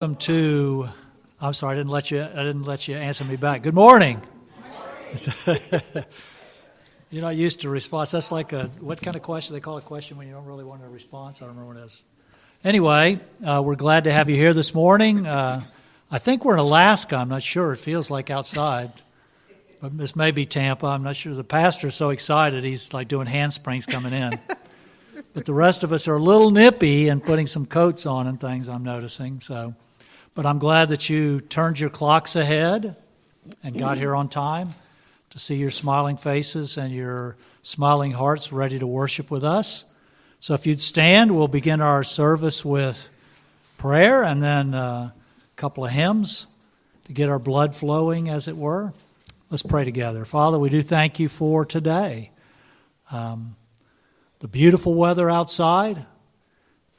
Welcome to. I'm sorry, I didn't let you. I didn't let you answer me back. Good morning. You're not used to response. That's like a what kind of question? They call a question when you don't really want a response. I don't remember what it is. Anyway, uh, we're glad to have you here this morning. Uh, I think we're in Alaska. I'm not sure. It feels like outside, but this may be Tampa. I'm not sure. The pastor's so excited he's like doing handsprings coming in. but the rest of us are a little nippy and putting some coats on and things. I'm noticing so. But I'm glad that you turned your clocks ahead and got here on time to see your smiling faces and your smiling hearts ready to worship with us. So if you'd stand, we'll begin our service with prayer and then a couple of hymns to get our blood flowing, as it were. Let's pray together. Father, we do thank you for today. Um, the beautiful weather outside,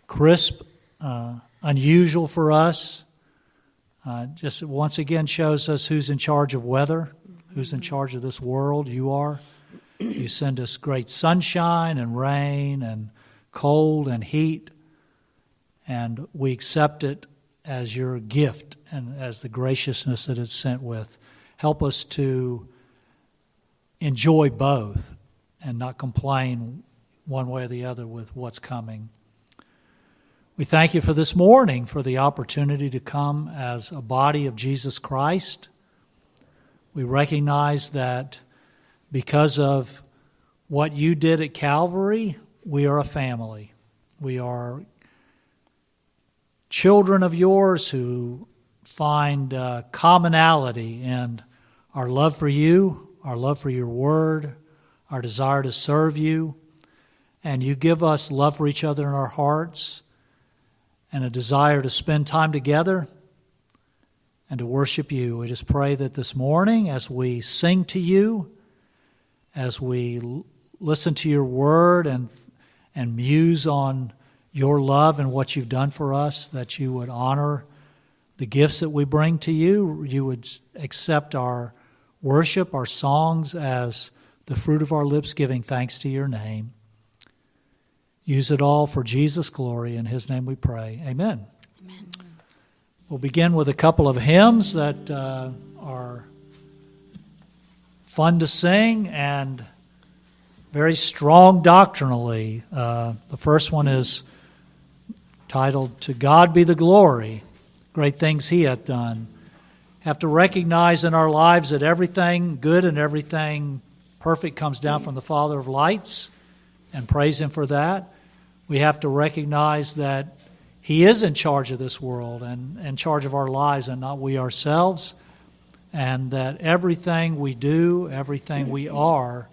crisp, uh, unusual for us. Uh, just once again shows us who's in charge of weather, who's in charge of this world. You are. You send us great sunshine and rain and cold and heat, and we accept it as your gift and as the graciousness that it's sent with. Help us to enjoy both and not complain one way or the other with what's coming. We thank you for this morning, for the opportunity to come as a body of Jesus Christ. We recognize that because of what you did at Calvary, we are a family. We are children of yours who find uh, commonality in our love for you, our love for your word, our desire to serve you. And you give us love for each other in our hearts and a desire to spend time together and to worship you. We just pray that this morning, as we sing to you, as we listen to your word and, and muse on your love and what you've done for us, that you would honor the gifts that we bring to you. You would accept our worship, our songs, as the fruit of our lips, giving thanks to your name. Use it all for Jesus' glory. In his name we pray. Amen. Amen. We'll begin with a couple of hymns that uh, are fun to sing and very strong doctrinally. Uh, the first one is titled To God Be the Glory, Great Things He Hath Done. Have to recognize in our lives that everything good and everything perfect comes down from the Father of lights and praise Him for that we have to recognize that He is in charge of this world and in charge of our lives and not we ourselves, and that everything we do, everything we are,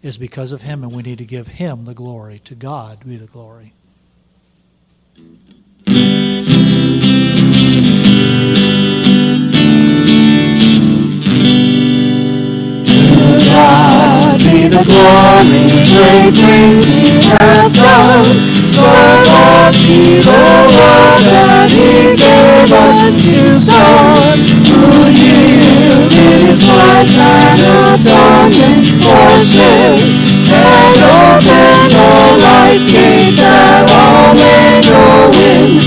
is because of Him, and we need to give Him the glory. To God be the glory. Be the glory, great things He hath done. So loved He the world that He gave us His Son, who yielded His life an atonement for sin, and opened a life gate that all may go in.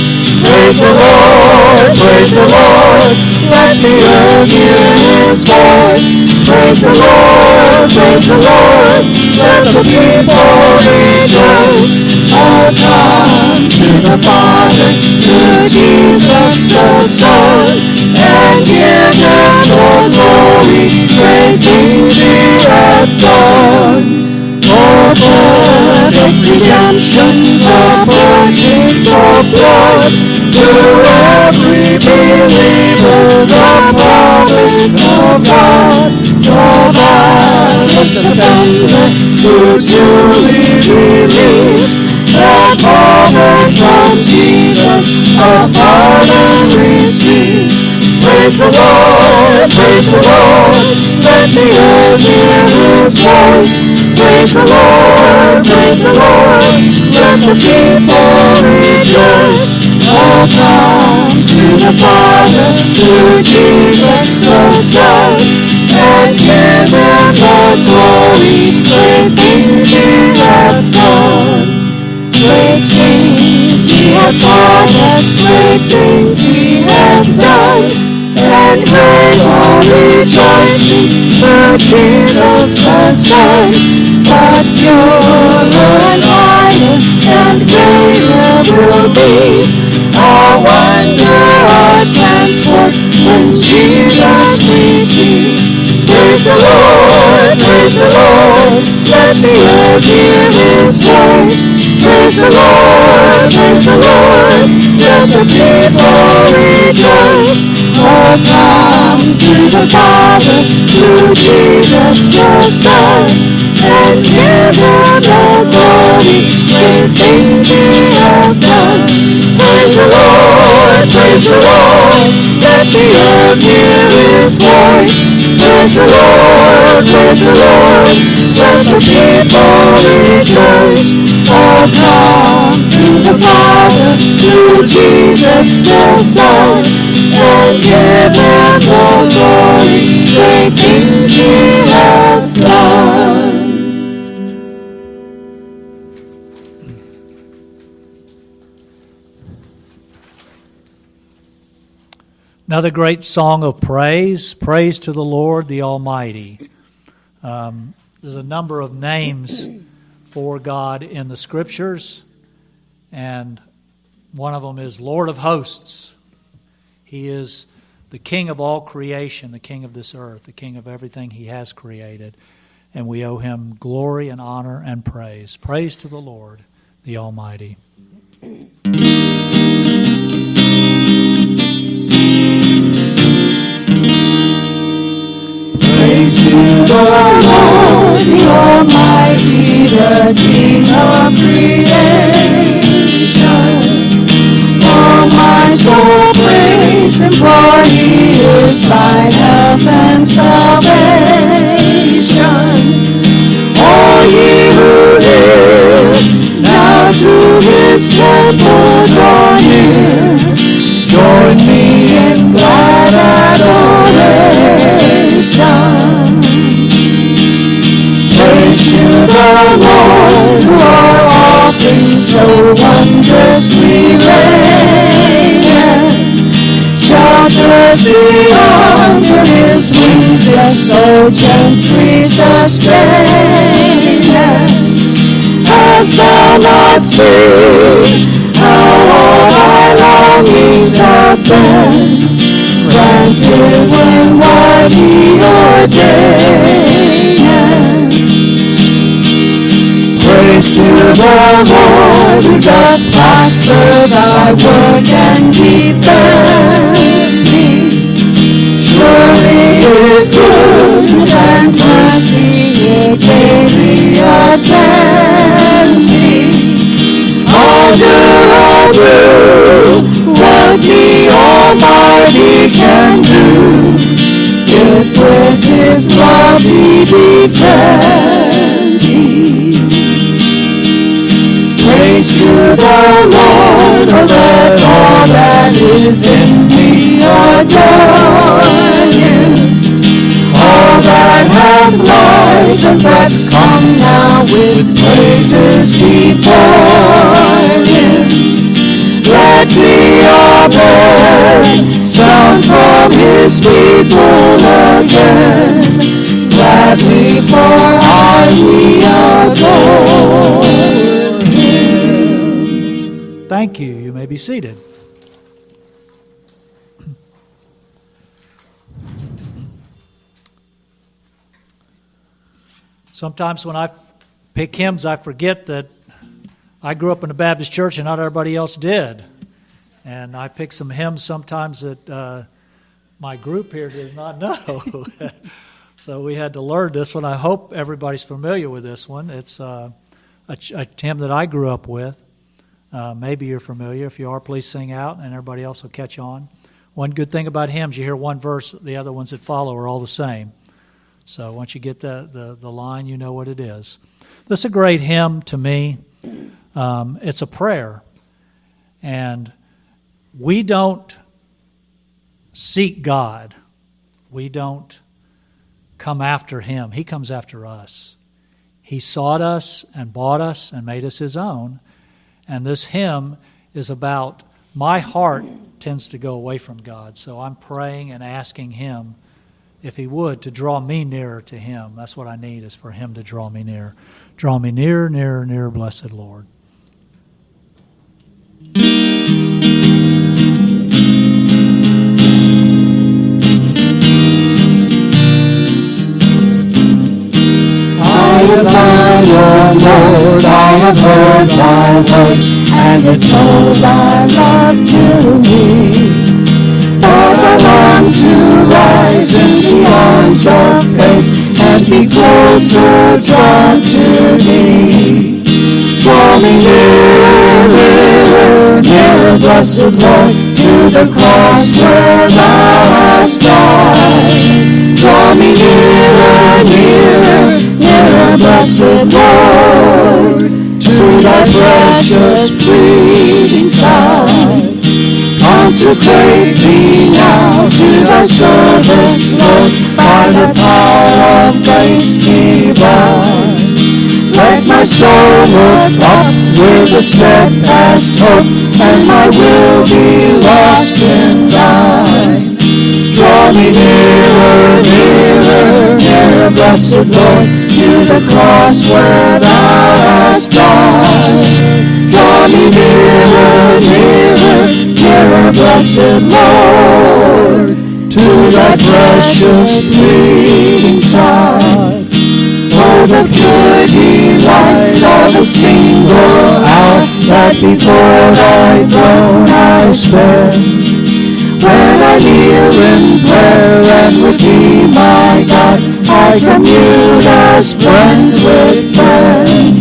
Praise the Lord, praise the Lord, let the earth hear His voice. Praise the Lord, praise the Lord, let the people rejoice. Oh, come to the Father, to Jesus the Son, and give Him the glory, great things He hath done. For perfect redemption, the purchase of blood, to every believer the promise of God. The vilest offender who truly believes that pardon from Jesus a pardon receives. Praise the Lord, praise the Lord, let the earth hear His voice. Praise the Lord, praise the Lord, let the people rejoice. Oh, come to the Father, through Jesus the Son, and give Him the glory, great things He hath done. Great things he hath taught us, great things he hath done, and great are rejoicing through Jesus the Son. But purer and higher and greater will be our wonder, our transport when Jesus we see. Praise the Lord, praise the Lord, let the earth hear his voice. Praise the Lord, praise the Lord, let the people rejoice. Oh, come to the Father through Jesus the Son, and give him the glory, great things he hath done. Praise the Lord, praise the Lord, let the earth hear his voice. Praise the Lord, praise the Lord, let the people rejoice. Oh, come to the Father through Jesus the Son, and give him the glory, great things he hath done. Another great song of praise, praise to the Lord the Almighty. Um, there's a number of names for God in the Scriptures, and one of them is Lord of Hosts. He is the King of all creation, the King of this earth, the King of everything He has created, and we owe Him glory and honor and praise. Praise to the Lord the Almighty. To the Almighty, the King of creation. Oh, my soul, praise Him, for He is thy help and salvation. All ye who hear, now to His temple draw near. Join me in glad adoration. Lord, who are things so wondrously radiant. Shelters thee under his wings, yes, so gently sustaining. Hast thou not seen how all thy longings have been granted when he ordained? To the Lord who doth prosper thy work and defend thee. Surely his goodness and mercy daily attend thee. Under all rule, what the Almighty can do, if with his love he befriend. The Lord, oh let all that is in me adore him. All that has life and breath come now with praises before him. Let the Amen sound from his people again. Gladly for I we adore. Thank you. You may be seated. Sometimes when I pick hymns, I forget that I grew up in a Baptist church and not everybody else did. And I pick some hymns sometimes that uh, my group here does not know. so we had to learn this one. I hope everybody's familiar with this one. It's uh, a, a hymn that I grew up with. Uh, maybe you're familiar. If you are, please sing out, and everybody else will catch on. One good thing about hymns, you hear one verse, the other ones that follow are all the same. So once you get the, the, the line, you know what it is. This is a great hymn to me. Um, it's a prayer. And we don't seek God, we don't come after Him. He comes after us. He sought us and bought us and made us His own. And this hymn is about my heart tends to go away from God. So I'm praying and asking Him, if He would, to draw me nearer to Him. That's what I need, is for Him to draw me near. Draw me nearer, nearer, nearer, blessed Lord. Lord, I have heard thy voice, and have told thy love to me. But I long to rise in the arms of faith, and be closer drawn to thee. Draw me nearer, nearer, nearer, blessed Lord, to the cross where thou hast died. Draw me nearer, nearer, nearer, blessed Lord, to thy precious bleeding side. Consecrate me now to thy service, Lord, by the power of grace divine. Let my soul look up with a steadfast hope, and my will be lost in thine. Draw me nearer, nearer, nearer, blessed Lord, the cross where thou hast died. Draw me nearer, nearer, nearer, blessed Lord, to thy precious bleeding side. Oh, the pure delight of a single hour that before thy throne I spend. When I kneel in prayer and with thee, my God, I commune as friend with friend.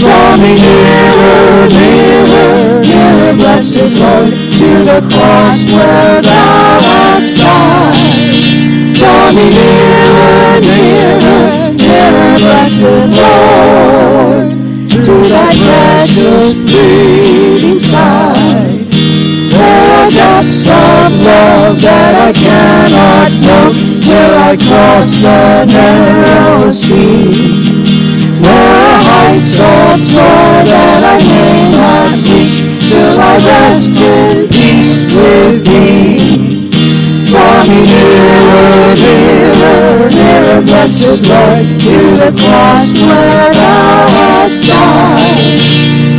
Draw me nearer, nearer, nearer, blessed Lord, to the cross where thou hast died. Draw me nearer, nearer, nearer, blessed Lord, to thy precious bleeding side. Love that I cannot know till I cross the narrow sea. There are heights of joy that I may not reach till I rest in peace with thee. Draw me nearer, nearer, nearer, blessed Lord, to the cross where thou hast died.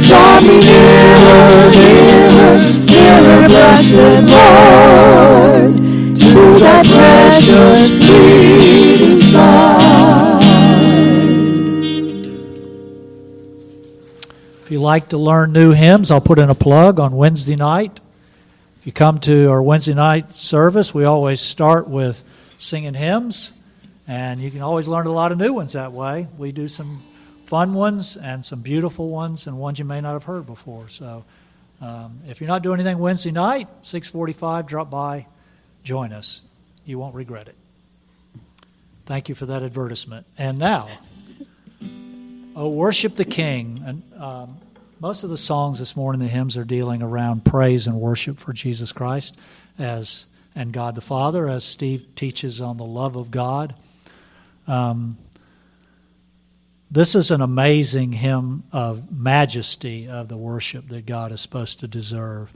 Draw me nearer, nearer, nearer, blessed Lord, thy precious bleeding side. If you like to learn new hymns, I'll put in a plug on Wednesday night. If you come to our Wednesday night service, we always start with singing hymns, and you can always learn a lot of new ones that way. We do some fun ones and some beautiful ones, and ones you may not have heard before. So, um, if you're not doing anything Wednesday night, 6:45, drop by, join us. You won't regret it. Thank you for that advertisement. And now, oh, worship the King. And um, most of the songs this morning, the hymns are dealing around praise and worship for Jesus Christ as and God the Father, as Steve teaches on the love of God. Um, this is an amazing hymn of majesty of the worship that God is supposed to deserve.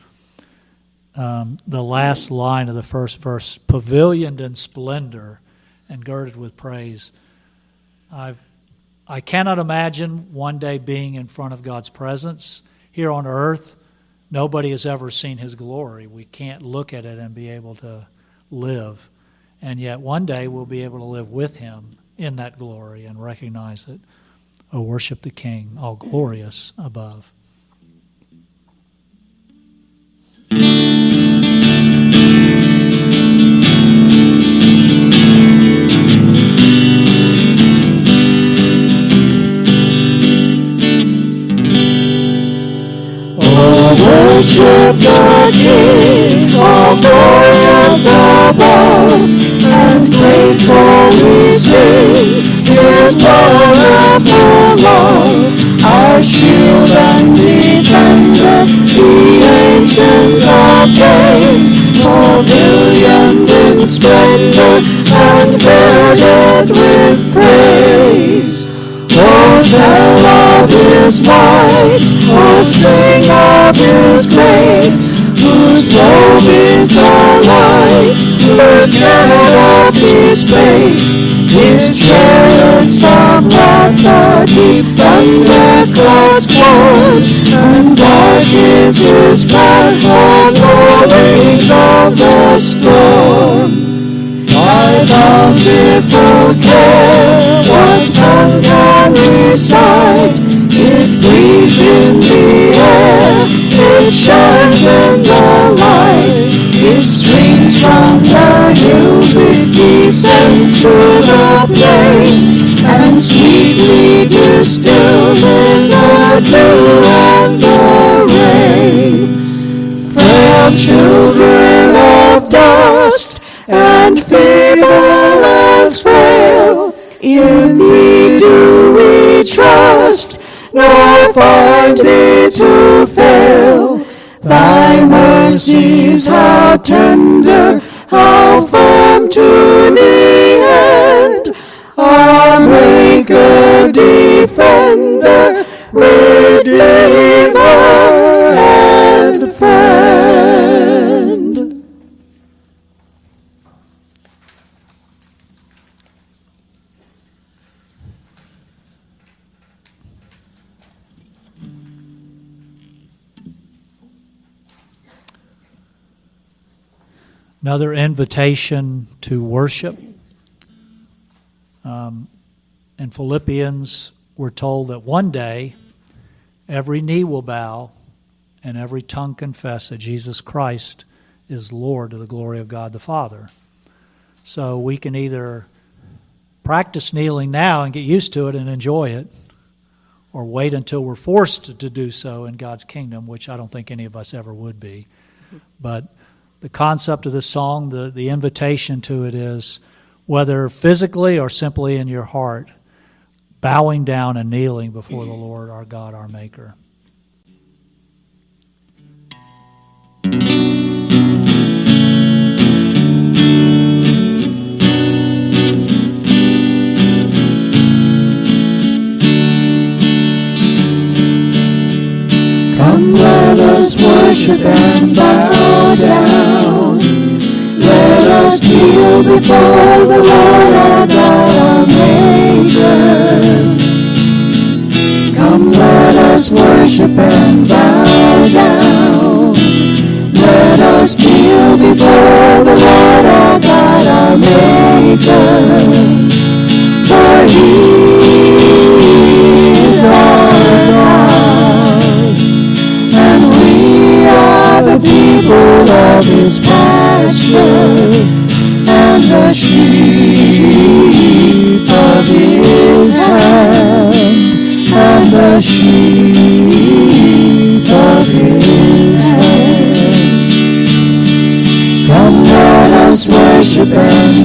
Um, the last line of the first verse, pavilioned in splendor and girded with praise. I've I cannot imagine one day being in front of God's presence here on earth. Nobody has ever seen His glory. We can't look at it and be able to live. And yet, one day we'll be able to live with Him in that glory and recognize it. Oh, worship the King, all glorious above. Worship the King, all glorious above, and gratefully sing His wonderful love. Our shield and defender, the ancient of days, pavilioned in splendor and girded with praise. Oh, tell of his might. Oh, sing of his grace, whose robe is the light, whose canopy's place. His chariots of wrath, the deep thunder clouds form, and dark is his path on the wings of the storm. Thy bountiful care, what tongue can recite? It breathes in the air, it shines in the light. It streams from the hills, it descends to the plain, and sweetly distills in the dew and the rain. Frail children of dust, and feeble as frail, in thee do we trust, nor find thee to fail. Thy mercies how tender, how firm to the end. Our Maker, Defender, Redeemer, Another invitation to worship. Um, in Philippians, we're told that one day every knee will bow and every tongue confess that Jesus Christ is Lord to the glory of God the Father. So we can either practice kneeling now and get used to it and enjoy it, or wait until we're forced to do so in God's kingdom, which I don't think any of us ever would be. But the concept of this song, the, the invitation to it is whether physically or simply in your heart, bowing down and kneeling before the Lord our God, our Maker. Come, let us worship and bow down. Let us kneel before the Lord our God, our Maker. Come, let us worship and bow down. Let us kneel before the Lord our God, our Maker.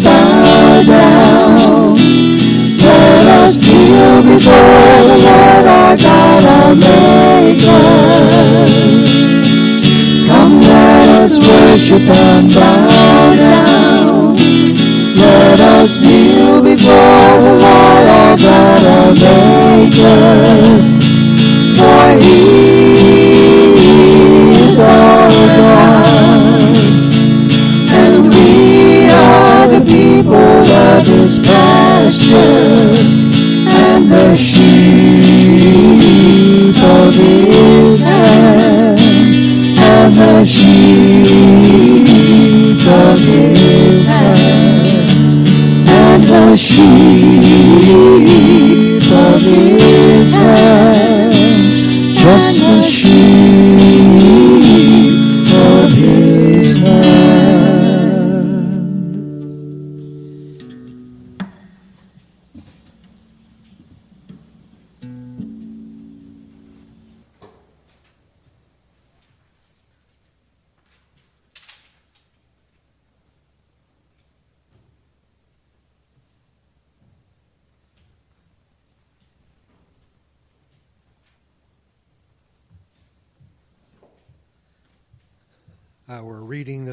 Bow down. Let us kneel before the Lord our God, our Maker. Come, let us worship and bow down. Let us kneel before the Lord our God, our Maker. For He people of his pasture and the sheep of his hand and the sheep of his hand and the sheep of his hand. Just the sheep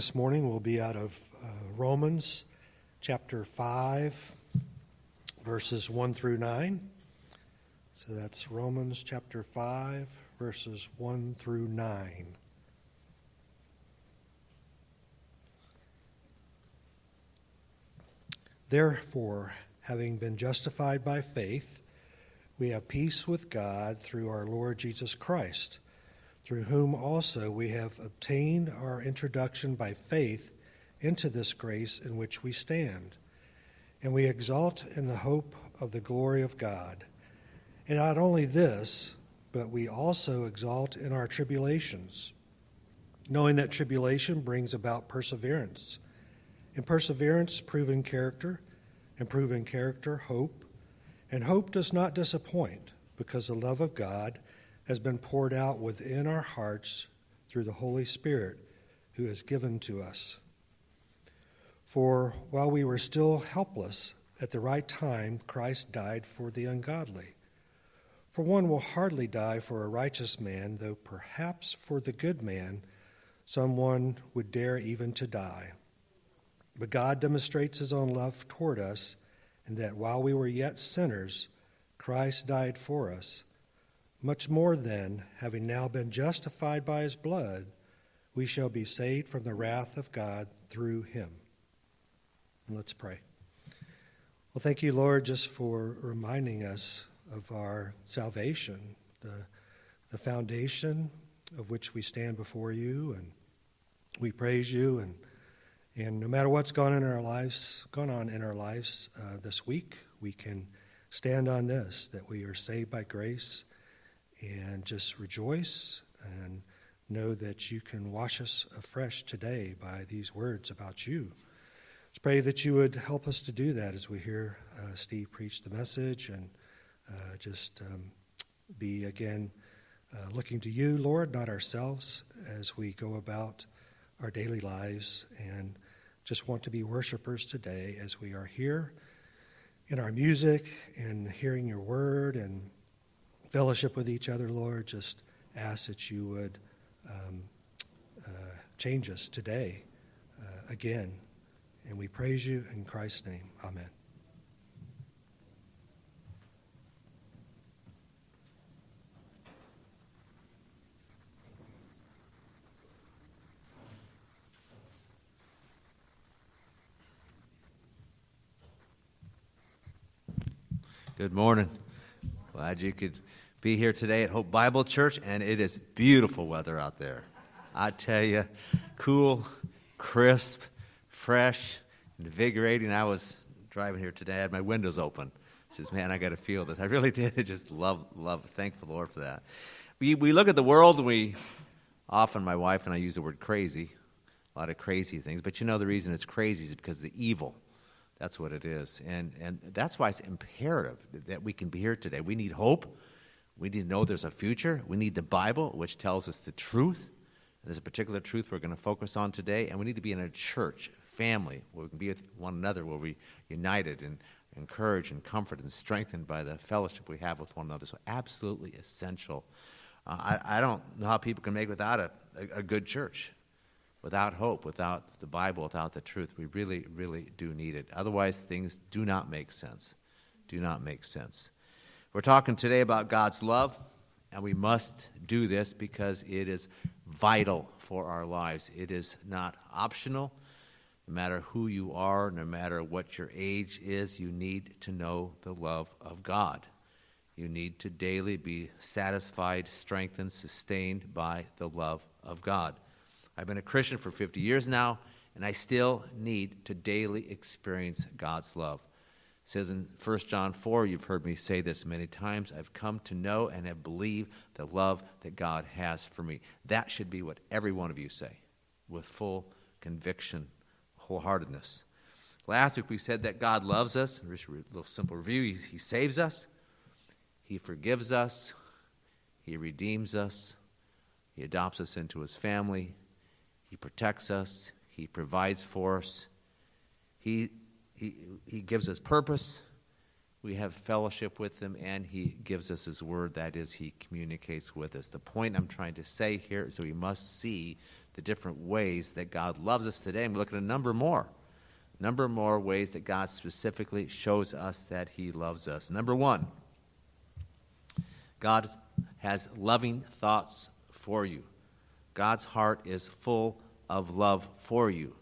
this morning will be out of uh, Romans chapter 5, verses 1 through 9. So that's Romans chapter 5, verses 1 through 9. Therefore, having been justified by faith, we have peace with God through our Lord Jesus Christ, through whom also we have obtained our introduction by faith into this grace in which we stand. And we exalt in the hope of the glory of God. And not only this, but we also exalt in our tribulations, knowing that tribulation brings about perseverance, and perseverance, proven character, and proven character, hope. And hope does not disappoint, because the love of God has been poured out within our hearts through the Holy Spirit who is given to us. For while we were still helpless, at the right time, Christ died for the ungodly. For one will hardly die for a righteous man, though perhaps for the good man someone would dare even to die. But God demonstrates his own love toward us, in that while we were yet sinners, Christ died for us. Much more then, having now been justified by his blood, we shall be saved from the wrath of God through him. And let's pray. Well, thank you, Lord, just for reminding us of our salvation, the, the foundation of which we stand before you, and we praise you. And, and no matter what's gone in our lives, gone on in our lives uh, this week, we can stand on this that we are saved by grace, and just rejoice and know that you can wash us afresh today by these words about you. Let's pray that you would help us to do that as we hear uh, Steve preach the message and uh, just um, be again uh, looking to you, Lord, not ourselves, as we go about our daily lives and just want to be worshipers today as we are here in our music and hearing your word and fellowship with each other, Lord. Just ask that you would um, uh, change us today uh, again. And we praise you in Christ's name. Amen. Good morning. Glad you could be here today at Hope Bible Church, and it is beautiful weather out there. I tell you, cool, crisp, fresh, invigorating. I was driving here today, I had my windows open. I says, man, I got to feel this. I really did. Just love, love, thank the Lord for that. We, we look at the world, and we often, my wife and I use the word crazy, a lot of crazy things. But you know, the reason it's crazy is because of the evil that's what it is. And, and that's why it's imperative that we can be here today. We need hope. We need to know there's a future. We need the Bible, which tells us the truth. And there's a particular truth we're going to focus on today. And we need to be in a church, family, where we can be with one another, where we're united and encouraged and comforted and strengthened by the fellowship we have with one another. So, absolutely essential. Uh, I, I, don't know how people can make without a, a, a good church without hope, without the Bible, without the truth. We really, really do need it. Otherwise, things do not make sense. Do not make sense. We're talking today about God's love, and we must do this because it is vital for our lives. It is not optional. No matter who you are, no matter what your age is, you need to know the love of God. You need to daily be satisfied, strengthened, sustained by the love of God. I've been a Christian for 50 years now, and I still need to daily experience God's love. It says in 1 John 4, you've heard me say this many times, I've come to know and have believed the love that God has for me. That should be what every one of you say with full conviction, wholeheartedness. Last week we said that God loves us. Just a little simple review. He, he saves us, He forgives us, He redeems us, He adopts us into His family, he protects us, He provides for us, He, he, he gives us purpose. We have fellowship with Him, and He gives us His word. That is, He communicates with us. The point I'm trying to say here is that we must see the different ways that God loves us today, and we look at a number more. Number more ways that God specifically shows us that He loves us. Number one, God has loving thoughts for you. God's heart is full of love for you.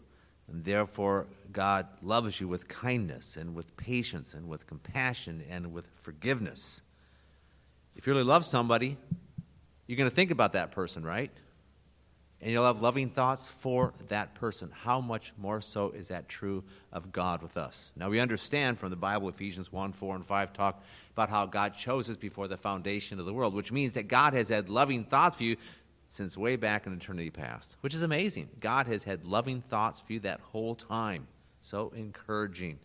And therefore, God loves you with kindness and with patience and with compassion and with forgiveness. If you really love somebody, you're going to think about that person, right? And you'll have loving thoughts for that person. How much more so is that true of God with us? Now, we understand from the Bible, Ephesians 1 4 and 5 talk about how God chose us before the foundation of the world, which means that God has had loving thoughts for you since way back in eternity past, which is amazing. God has had loving thoughts for you that whole time. So encouraging.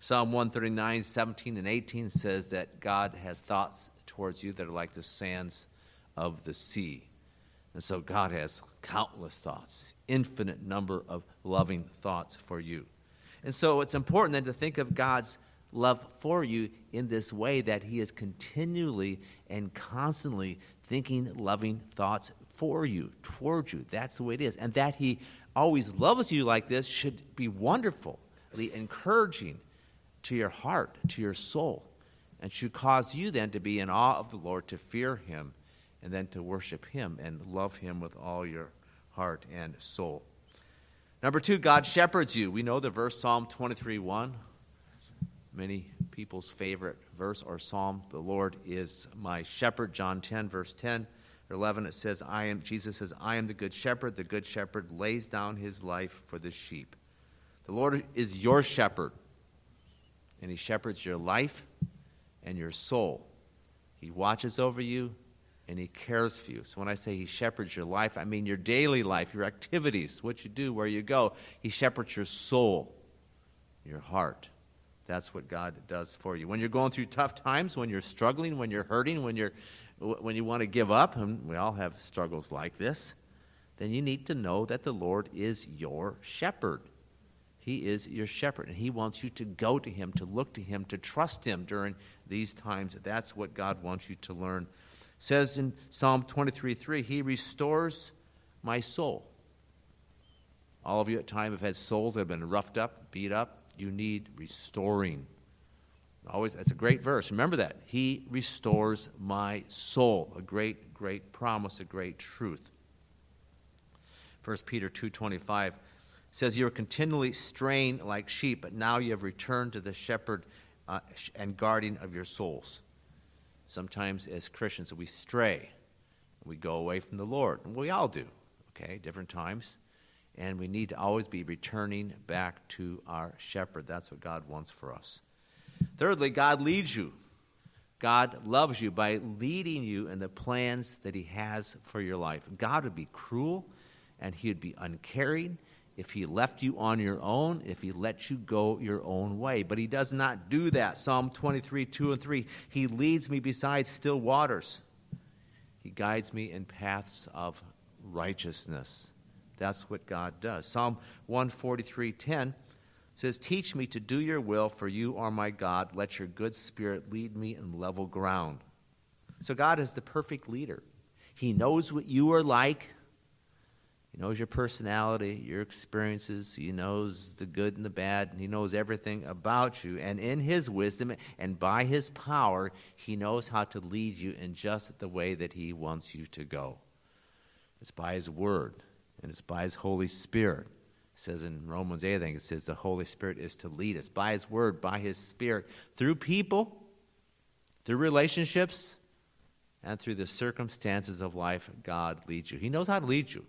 Psalm 139, 17, and 18 says that God has thoughts towards you that are like the sands of the sea. And so God has countless thoughts, infinite number of loving thoughts for you. And so it's important then to think of God's love for you in this way that He is continually and constantly thinking loving thoughts for you, towards you. That's the way it is. And that He always loves you like this should be wonderfully encouraging to your heart, to your soul, and should cause you then to be in awe of the Lord, to fear Him, and then to worship Him and love Him with all your heart and soul. Number two, God shepherds you. We know the verse Psalm 23 1. Many people's favorite verse or psalm. The Lord is my shepherd. John 10, verse 10 or 11, it says, I am, Jesus says, I am the good shepherd. The good shepherd lays down his life for the sheep. The Lord is your shepherd, and he shepherds your life and your soul. He watches over you and He cares for you. So when I say He shepherds your life, I mean your daily life, your activities, what you do, where you go. He shepherds your soul, your heart. That's what God does for you. When you're going through tough times, when you're struggling, when you're hurting, when, you're, when you want to give up, and we all have struggles like this, then you need to know that the Lord is your shepherd. He is your shepherd, and He wants you to go to Him, to look to Him, to trust Him during these times. That's what God wants you to learn says in Psalm 23 3, He restores my soul. All of you at time have had souls that have been roughed up, beat up. You need restoring. Always, that's a great verse. Remember that. He restores my soul. A great, great promise, a great truth. 1 Peter 2.25 says, You are continually straying like sheep, but now you have returned to the shepherd uh, and guardian of your souls. Sometimes as Christians we stray. We go away from the Lord. And we all do, okay, different times. And we need to always be returning back to our shepherd. That's what God wants for us. Thirdly, God leads you. God loves you by leading you in the plans that He has for your life. God would be cruel and He would be uncaring if he left you on your own, if he let you go your own way. But he does not do that. Psalm 23, 2 and 3. He leads me beside still waters, he guides me in paths of righteousness. That's what God does. Psalm 143, 10 says, Teach me to do your will, for you are my God. Let your good spirit lead me in level ground. So God is the perfect leader. He knows what you are like. He knows your personality, your experiences. He knows the good and the bad, and He knows everything about you. And in His wisdom and by His power, He knows how to lead you in just the way that He wants you to go. It's by His Word, and it's by His Holy Spirit. It says in Romans 8, I think it says the Holy Spirit is to lead us by His Word, by His Spirit, through people, through relationships, and through the circumstances of life. God leads you. He knows how to lead you.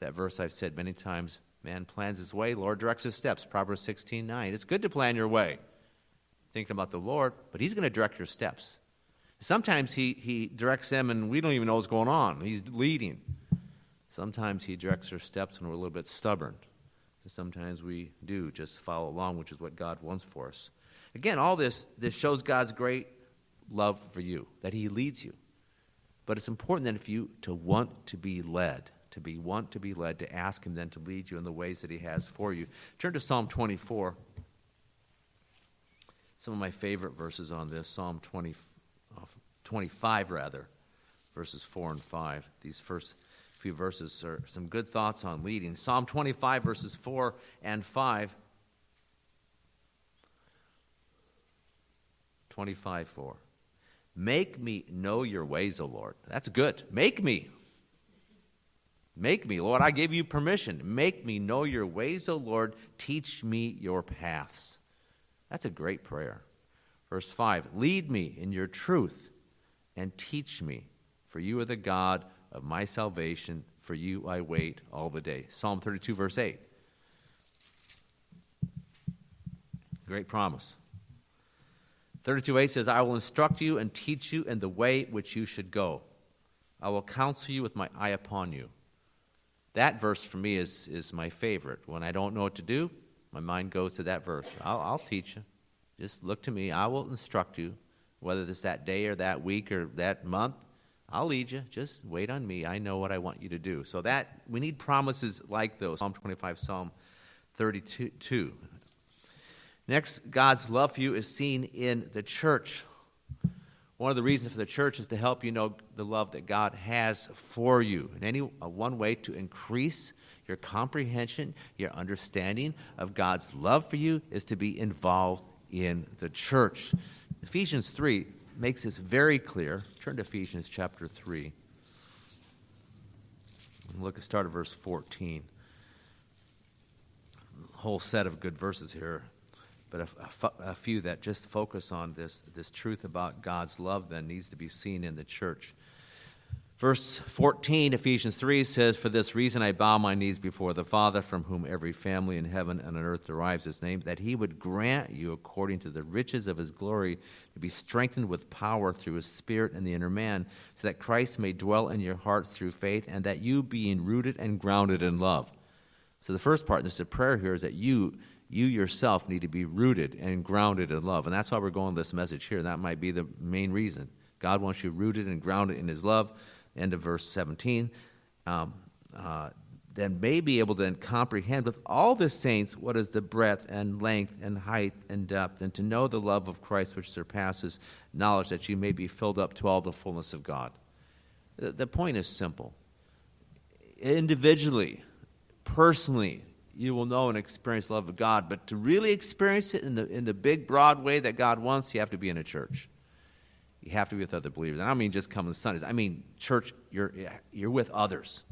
That verse I've said many times man plans his way, Lord directs his steps. Proverbs 16 9. It's good to plan your way, thinking about the Lord, but he's going to direct your steps. Sometimes he, he directs them and we don't even know what's going on. He's leading. Sometimes he directs our steps and we're a little bit stubborn. Sometimes we do just follow along, which is what God wants for us. Again, all this, this shows God's great love for you, that he leads you. But it's important then for you to want to be led to be want to be led, to ask Him then to lead you in the ways that He has for you. Turn to Psalm 24. Some of my favorite verses on this Psalm 20, uh, 25, rather, verses 4 and 5. These first few verses are some good thoughts on leading. Psalm 25, verses 4 and 5. 25, 4. Make me know your ways, O Lord. That's good. Make me. Make me, Lord. I give you permission. Make me know your ways, O Lord. Teach me your paths. That's a great prayer. Verse 5 Lead me in your truth and teach me, for you are the God of my salvation. For you I wait all the day. Psalm 32, verse 8. Great promise. 32 8 says, I will instruct you and teach you in the way which you should go. I will counsel you with my eye upon you. That verse for me is, is my favorite. When I don't know what to do, my mind goes to that verse. I'll, I'll teach you. Just look to me. I will instruct you, whether it's that day or that week or that month. I'll lead you. Just wait on me. I know what I want you to do. So that we need promises like those. Psalm 25, Psalm 32. Next, God's love for you is seen in the church. One of the reasons for the church is to help you know the love that God has for you. And any uh, one way to increase your comprehension, your understanding of God's love for you is to be involved in the church. Ephesians 3 makes this very clear. Turn to Ephesians chapter 3. Look at start of verse 14. A whole set of good verses here but a, a, a, few that just focus on this, this truth about God's love then needs to be seen in the church. Verse 14, Ephesians 3 says, For this reason I bow my knees before the Father, from whom every family in heaven and on earth derives its name, that he would grant you, according to the riches of his glory, to be strengthened with power through his Spirit in the inner man, so that Christ may dwell in your hearts through faith, and that you, being rooted and grounded in love. So the first part, this prayer here, is that you you yourself need to be rooted and grounded in love. And that's why we're going this message here. That might be the main reason. God wants you rooted and grounded in His love. End of verse 17. Um, uh, then may be able to then comprehend with all the saints what is the breadth and length and height and depth, and to know the love of Christ which surpasses knowledge, that you may be filled up to all the fullness of God. The, the point is simple. Individually, personally, you will know and experience the love of God. But to really experience it in the, in the big, broad way that God wants, you have to be in a church. You have to be with other believers. And I don't mean just come on Sundays. I mean, church, you're, you're with others.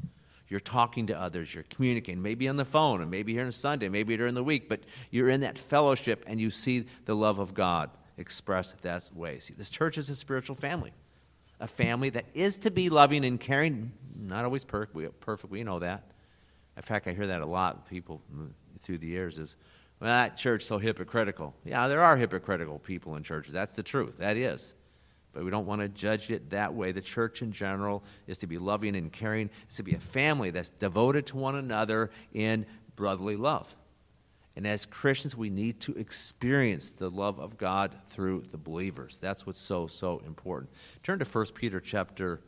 You're talking to others. You're communicating, maybe on the phone, and maybe here on Sunday, maybe during the week, but you're in that fellowship and you see the love of God expressed that way. See, this church is a spiritual family, a family that is to be loving and caring. Not always perfect, we, perfect, we know that. In fact, I hear that a lot people through the years is, well, that church so hypocritical. Yeah, there are hypocritical people in churches. That's the truth. That is. But we don't want to judge it that way. The church in general is to be loving and caring. It's to be a family that's devoted to one another in brotherly love. And as Christians, we need to experience the love of God through the believers. That's what's so, so important. Turn to 1 Peter chapter,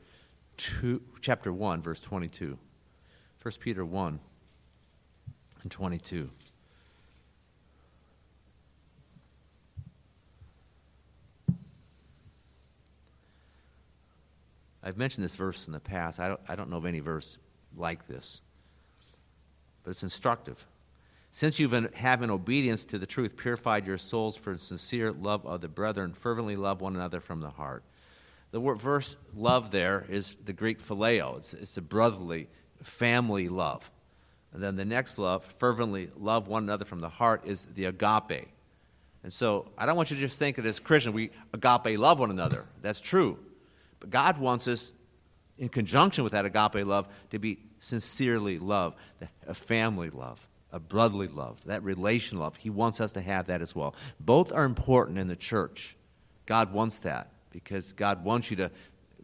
two, chapter 1, verse 22. 1 Peter 1 and 22. I've mentioned this verse in the past. I don't, I don't know of any verse like this, but it's instructive. Since you have, in obedience to the truth, purified your souls for sincere love of the brethren, fervently love one another from the heart. The word verse love there is the Greek phileo. It's, it's a brotherly family love. And then the next love, fervently love one another from the heart, is the agape. And so I don't want you to just think that as Christian we agape love one another. That's true. But God wants us, in conjunction with that agape love, to be sincerely love, a family love, a brotherly love, that relational love. He wants us to have that as well. Both are important in the church. God wants that because God wants you to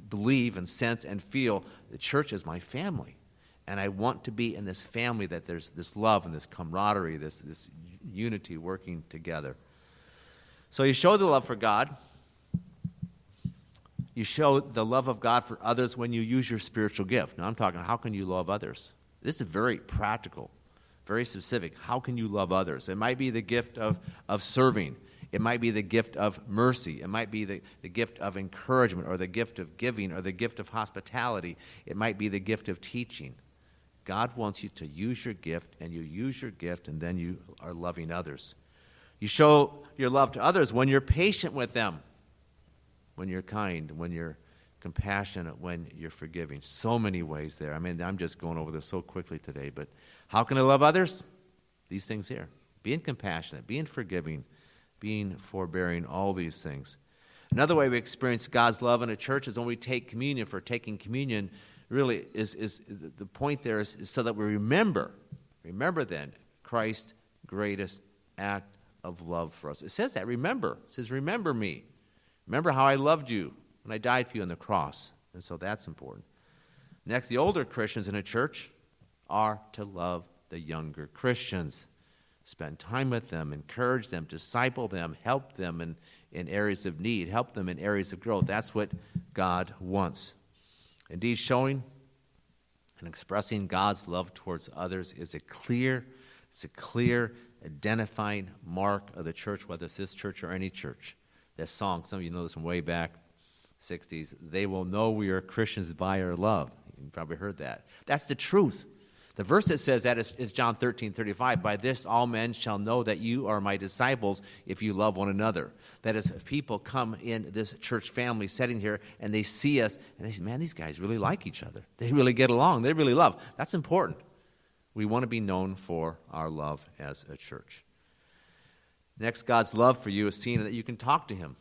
believe and sense and feel the church is my family and I want to be in this family that there's this love and this camaraderie, this, this unity working together. So you show the love for God. You show the love of God for others when you use your spiritual gift. Now, I'm talking, how can you love others? This is very practical, very specific. How can you love others? It might be the gift of, of serving, it might be the gift of mercy, it might be the, the gift of encouragement, or the gift of giving, or the gift of hospitality, it might be the gift of teaching. God wants you to use your gift, and you use your gift, and then you are loving others. You show your love to others when you're patient with them. When you're kind, when you're compassionate, when you're forgiving. So many ways there. I mean, I'm just going over this so quickly today, but how can I love others? These things here being compassionate, being forgiving, being forbearing, all these things. Another way we experience God's love in a church is when we take communion. For taking communion, really, is, is the point there is, is so that we remember, remember then, Christ's greatest act of love for us. It says that, remember. It says, remember me. Remember how I loved you when I died for you on the cross. And so that's important. Next, the older Christians in a church are to love the younger Christians. Spend time with them, encourage them, disciple them, help them in, in areas of need, help them in areas of growth. That's what God wants. Indeed, showing and expressing God's love towards others is a clear, it's a clear identifying mark of the church, whether it's this church or any church. That song, some of you know this from way back, 60s, they will know we are Christians by our love. You probably heard that. That's the truth. The verse that says that is, is, John 13, 35. By this all men shall know that you are my disciples if you love one another. That is, if people come in this church family setting here and they see us and they say, man, these guys really like each other. They really get along. They really love. That's important. We want to be known for our love as a church. Next, God's love for you is seen that you can talk to Him.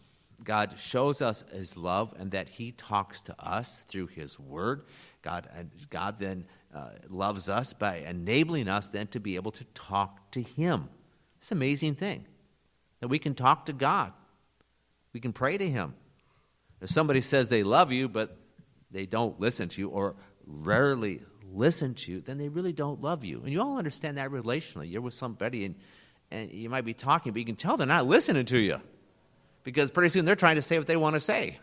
God shows us His love and that He talks to us through His Word. God, and God then uh, loves us by enabling us then to be able to talk to Him. It's an amazing thing that we can talk to God. We can pray to Him. If somebody says they love you, but they don't listen to you or rarely listen to you, then they really don't love you. And you all understand that relationally. You're with somebody and, and you might be talking, but you can tell they're not listening to you because pretty soon they're trying to say what they want to say.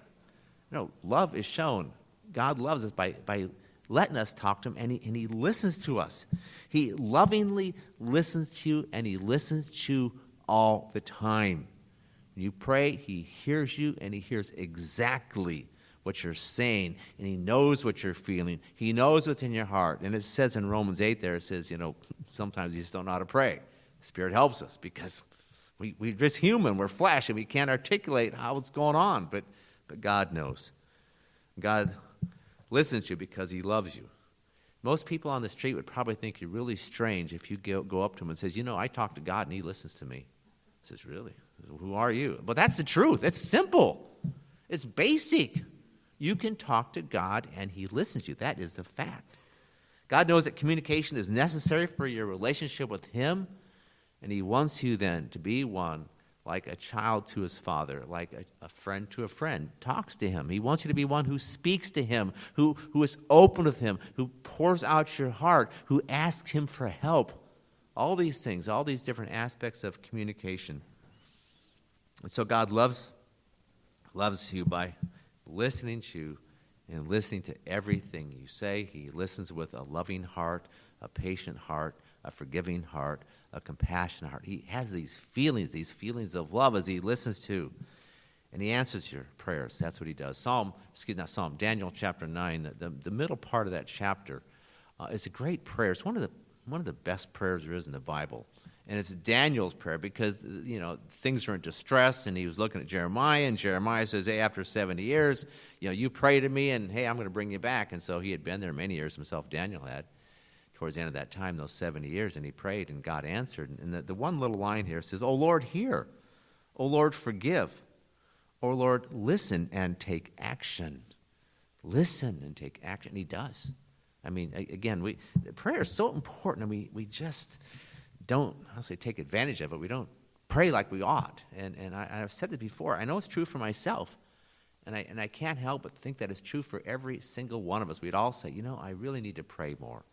No, love is shown. God loves us by, by letting us talk to him, and he, and he listens to us. He lovingly listens to you, and he listens to you all the time. When you pray, he hears you, and he hears exactly what you're saying, and he knows what you're feeling. He knows what's in your heart. And it says in Romans 8 there, it says, you know, sometimes you just don't know how to pray. Spirit helps us because we, we're just human, we're flesh, and we can't articulate how it's going on, but, but God knows. God listens to you because he loves you. Most people on the street would probably think you're really strange if you go, go up to him and says, you know, I talk to God and he listens to me. He says, really? Says, Who are you? But that's the truth. It's simple. It's basic. You can talk to God and he listens to you. That is the fact. God knows that communication is necessary for your relationship with him, and he wants you then to be one like a child to his father, like a, a, friend to a friend, talks to him. He wants you to be one who speaks to him, who, who is open with him, who pours out your heart, who asks him for help. All these things, all these different aspects of communication. And so God loves, loves you by listening to you and listening to everything you say. He listens with a loving heart, a patient heart, a forgiving heart, a compassionate heart. He has these feelings, these feelings of love as he listens to. And he answers your prayers. That's what he does. Psalm, excuse me, not Psalm, Daniel chapter 9, the, the, middle part of that chapter uh, is a great prayer. It's one of, the, one of the best prayers there is in the Bible. And it's Daniel's prayer because, you know, things are in distress. And he was looking at Jeremiah, and Jeremiah says, Hey, after 70 years, you know, you pray to me, and hey, I'm going to bring you back. And so he had been there many years himself, Daniel had towards the end of that time, those 70 years, and he prayed, and God answered. And the, the one little line here says, Oh Lord, hear. Oh Lord, forgive. Oh Lord, listen and take action. Listen and take action. And he does. I mean, again, we, prayer is so important, and we, we just don't, I'll say take advantage of it. We don't pray like we ought. And, and I, have said this before. I know it's true for myself. And I, and I can't help but think that it's true for every single one of us. We'd all say, you know, I really need to pray more.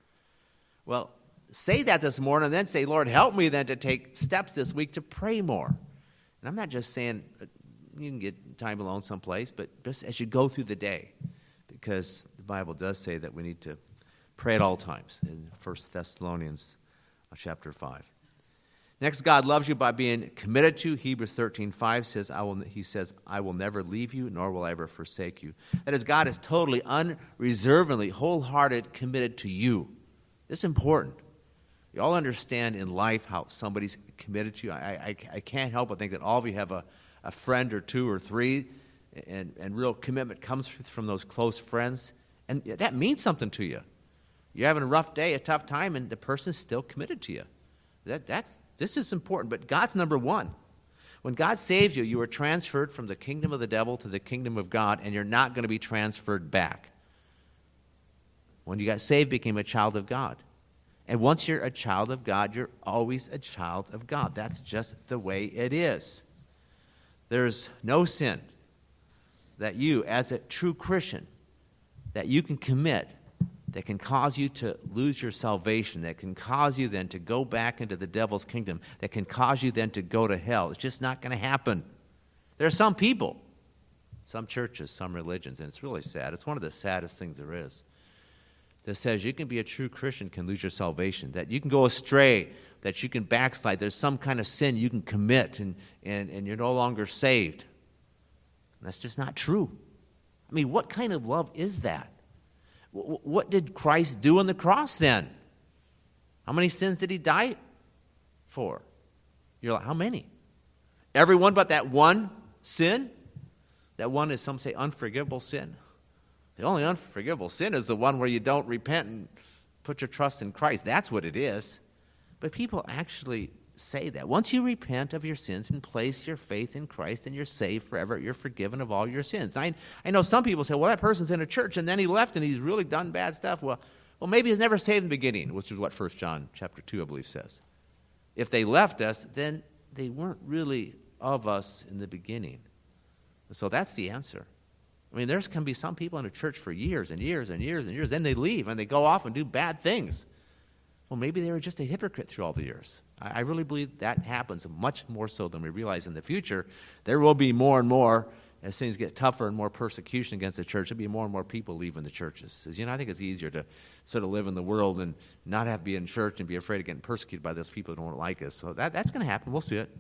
Well, say that this morning and then say, Lord, help me then to take steps this week to pray more. And I'm not just saying uh, you can get time alone someplace, but just as you go through the day, because the Bible does say that we need to pray at all times in 1 Thessalonians uh, chapter 5. Next, God loves you by being committed to. Hebrews 13, 5 says, I will, He says, I will never leave you, nor will I ever forsake you. That is, God is totally, unreservedly, wholehearted, committed to you. It's important. You all understand in life how somebody's committed to you. I, I, I can't help but think that all of you have a, a friend or two or three and, and real commitment comes from those close friends. And that means something to you. You're having a rough day, a tough time, and the person's still committed to you. That, that's, this is important, but God's number one. When God saves you, you are transferred from the kingdom of the devil to the kingdom of God, and you're not going to be transferred back. When you got saved, became a child of God. And once you're a child of God, you're always a child of God. That's just the way it is. There's no sin that you, as a true Christian, that you can commit that can cause you to lose your salvation, that can cause you then to go back into the devil's kingdom, that can cause you then to go to hell. It's just not going to happen. There are some people, some churches, some religions, and it's really sad. It's one of the saddest things there is. That says you can be a true Christian, can lose your salvation, that you can go astray, that you can backslide. There's some kind of sin you can commit, and, and, and you're no longer saved. And that's just not true. I mean, what kind of love is that? What did Christ do on the cross then? How many sins did he die for? You're like, how many? Everyone but that one sin? That one is, some say, unforgivable sin. The only unforgivable sin is the one where you don't repent and put your trust in Christ. That's what it is. But people actually say that. Once you repent of your sins and place your faith in Christ, then you're saved forever. You're forgiven of all your sins. I, I know some people say, well, that person's in a church and then he left and he's really done bad stuff. Well, well, maybe he's never saved in the beginning, which is what 1 John chapter 2, I believe, says. If they left us, then they weren't really of us in the beginning. So that's the answer. I mean, there's can be some people in a church for years and years and years and years, then they leave and they go off and do bad things. Well, maybe they were just a hypocrite through all the years. I really believe that happens much more so than we realize in the future. There will be more and more, as things get tougher and more persecution against the church, there'll be more and more people leaving the churches. Because, you know, I think it's easier to sort of live in the world and not have to be in church and be afraid of getting persecuted by those people who don't like us. So that, that's going to happen. We'll see it.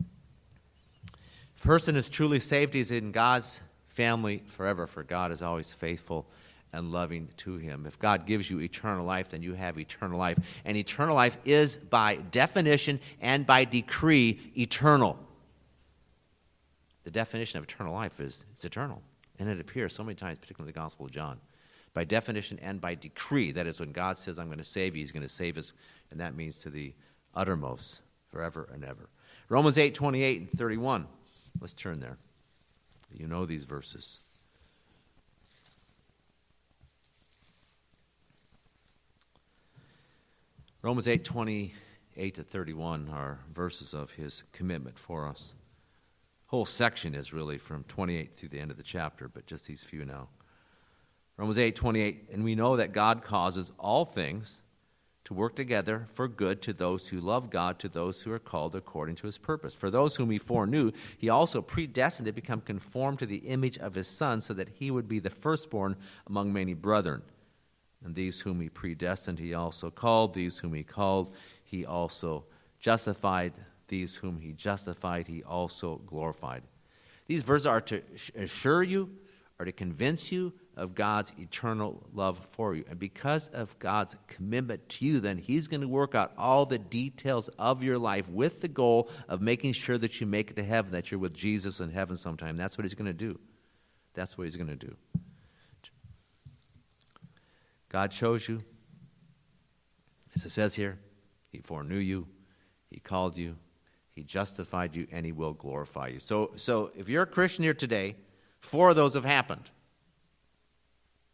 A person is truly saved, he's in God's family forever, for God is always faithful and loving to Him. If God gives you eternal life, then you have eternal life. And eternal life is, by definition and by decree, eternal. The definition of eternal life is it's eternal. And it appears so many times, particularly in the Gospel of John. By definition and by decree, that is, when God says, I'm going to save you, He's going to save us, and that means to the uttermost, forever and ever. Romans 8 28 and 31. Let's turn there. You know these verses. Romans 8 28 to 31 are verses of his commitment for us. Whole section is really from 28 through the end of the chapter, but just these few now. Romans 8 28, and we know that God causes all things to work together for good to those who love God, to those who are called according to his purpose. For those whom he foreknew, he also predestined to become conformed to the image of his Son, so that he would be the firstborn among many brethren. And these whom he predestined, he also called. These whom he called, he also justified. These whom he justified, he also glorified. These verses are to assure you or to convince you of God's eternal love for you. And because of God's commitment to you, then He's going to work out all the details of your life with the goal of making sure that you make it to heaven, that you're with Jesus in heaven sometime. That's what He's going to do. That's what He's going to do. God chose you. As it says here, He foreknew you, He called you, He justified you, and He will glorify you. So, so if you're a Christian here today, four of those have happened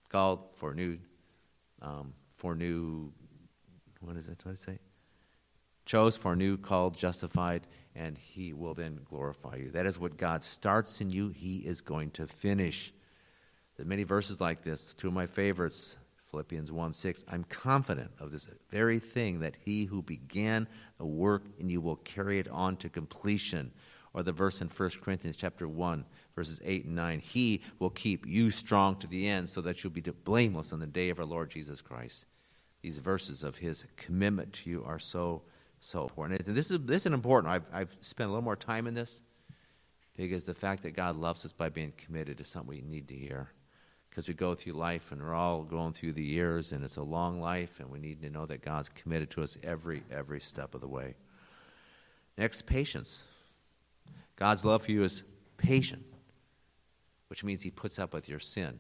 called, for new, um, new, what is it? What did I say? Chose, for new, called, justified, and He will then glorify you. That is what God starts in you, He is going to finish. There's many verses like this. Two of my favorites Philippians 1 6, I'm confident of this very thing that he who began a work in you will carry it on to completion. Or the verse in 1 Corinthians chapter 1, verses 8 and 9, he will keep you strong to the end so that you'll be blameless on the day of our Lord Jesus Christ. These verses of his commitment to you are so, so important. And this is, this is important. I've, I've spent a little more time in this because the fact that God loves us by being committed is something we need to hear because we go through life and we're all going through the years and it's a long life and we need to know that God's committed to us every every step of the way. Next, patience. God's love for you is patient. Which means he puts up with your sin.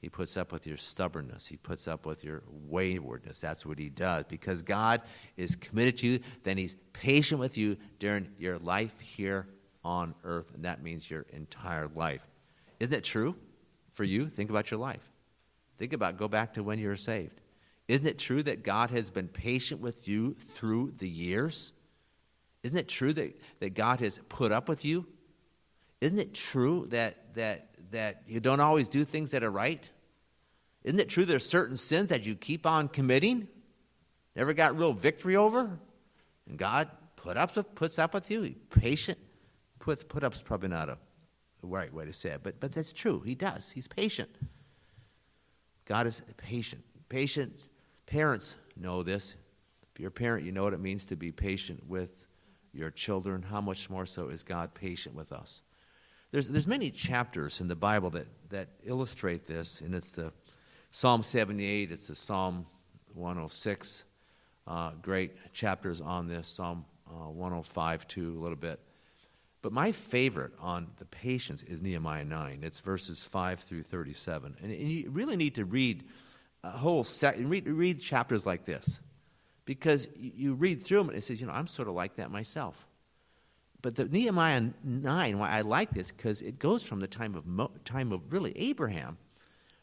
He puts up with your stubbornness. He puts up with your waywardness. That's what he does. Because God is committed to you, then he's patient with you during your life here on earth, and that means your entire life. Isn't it true for you? Think about your life. Think about, go back to when you were saved. Isn't it true that God has been patient with you through the years? Isn't it true that, that God has put up with you? Isn't it true that, that, that you don't always do things that are right? Isn't it true there's certain sins that you keep on committing? Never got real victory over? And God put up, puts up with you. He patient. Puts, put up's probably not a right way to say it, but, but that's true. He does. He's patient. God is patient. Patient parents know this. If you're a parent, you know what it means to be patient with your children. How much more so is God patient with us? There's, there's many chapters in the Bible that, that illustrate this, and it's the Psalm 78, it's the Psalm 106, uh, great chapters on this, Psalm uh, 105 too, a little bit. But my favorite on the patience is Nehemiah 9. It's verses 5 through 37. And, and you really need to read a whole set, read, read chapters like this. Because you, you read through them and it says, you know, I'm sort of like that myself. But the Nehemiah 9, why I like this, because it goes from the time of, Mo, time of really Abraham,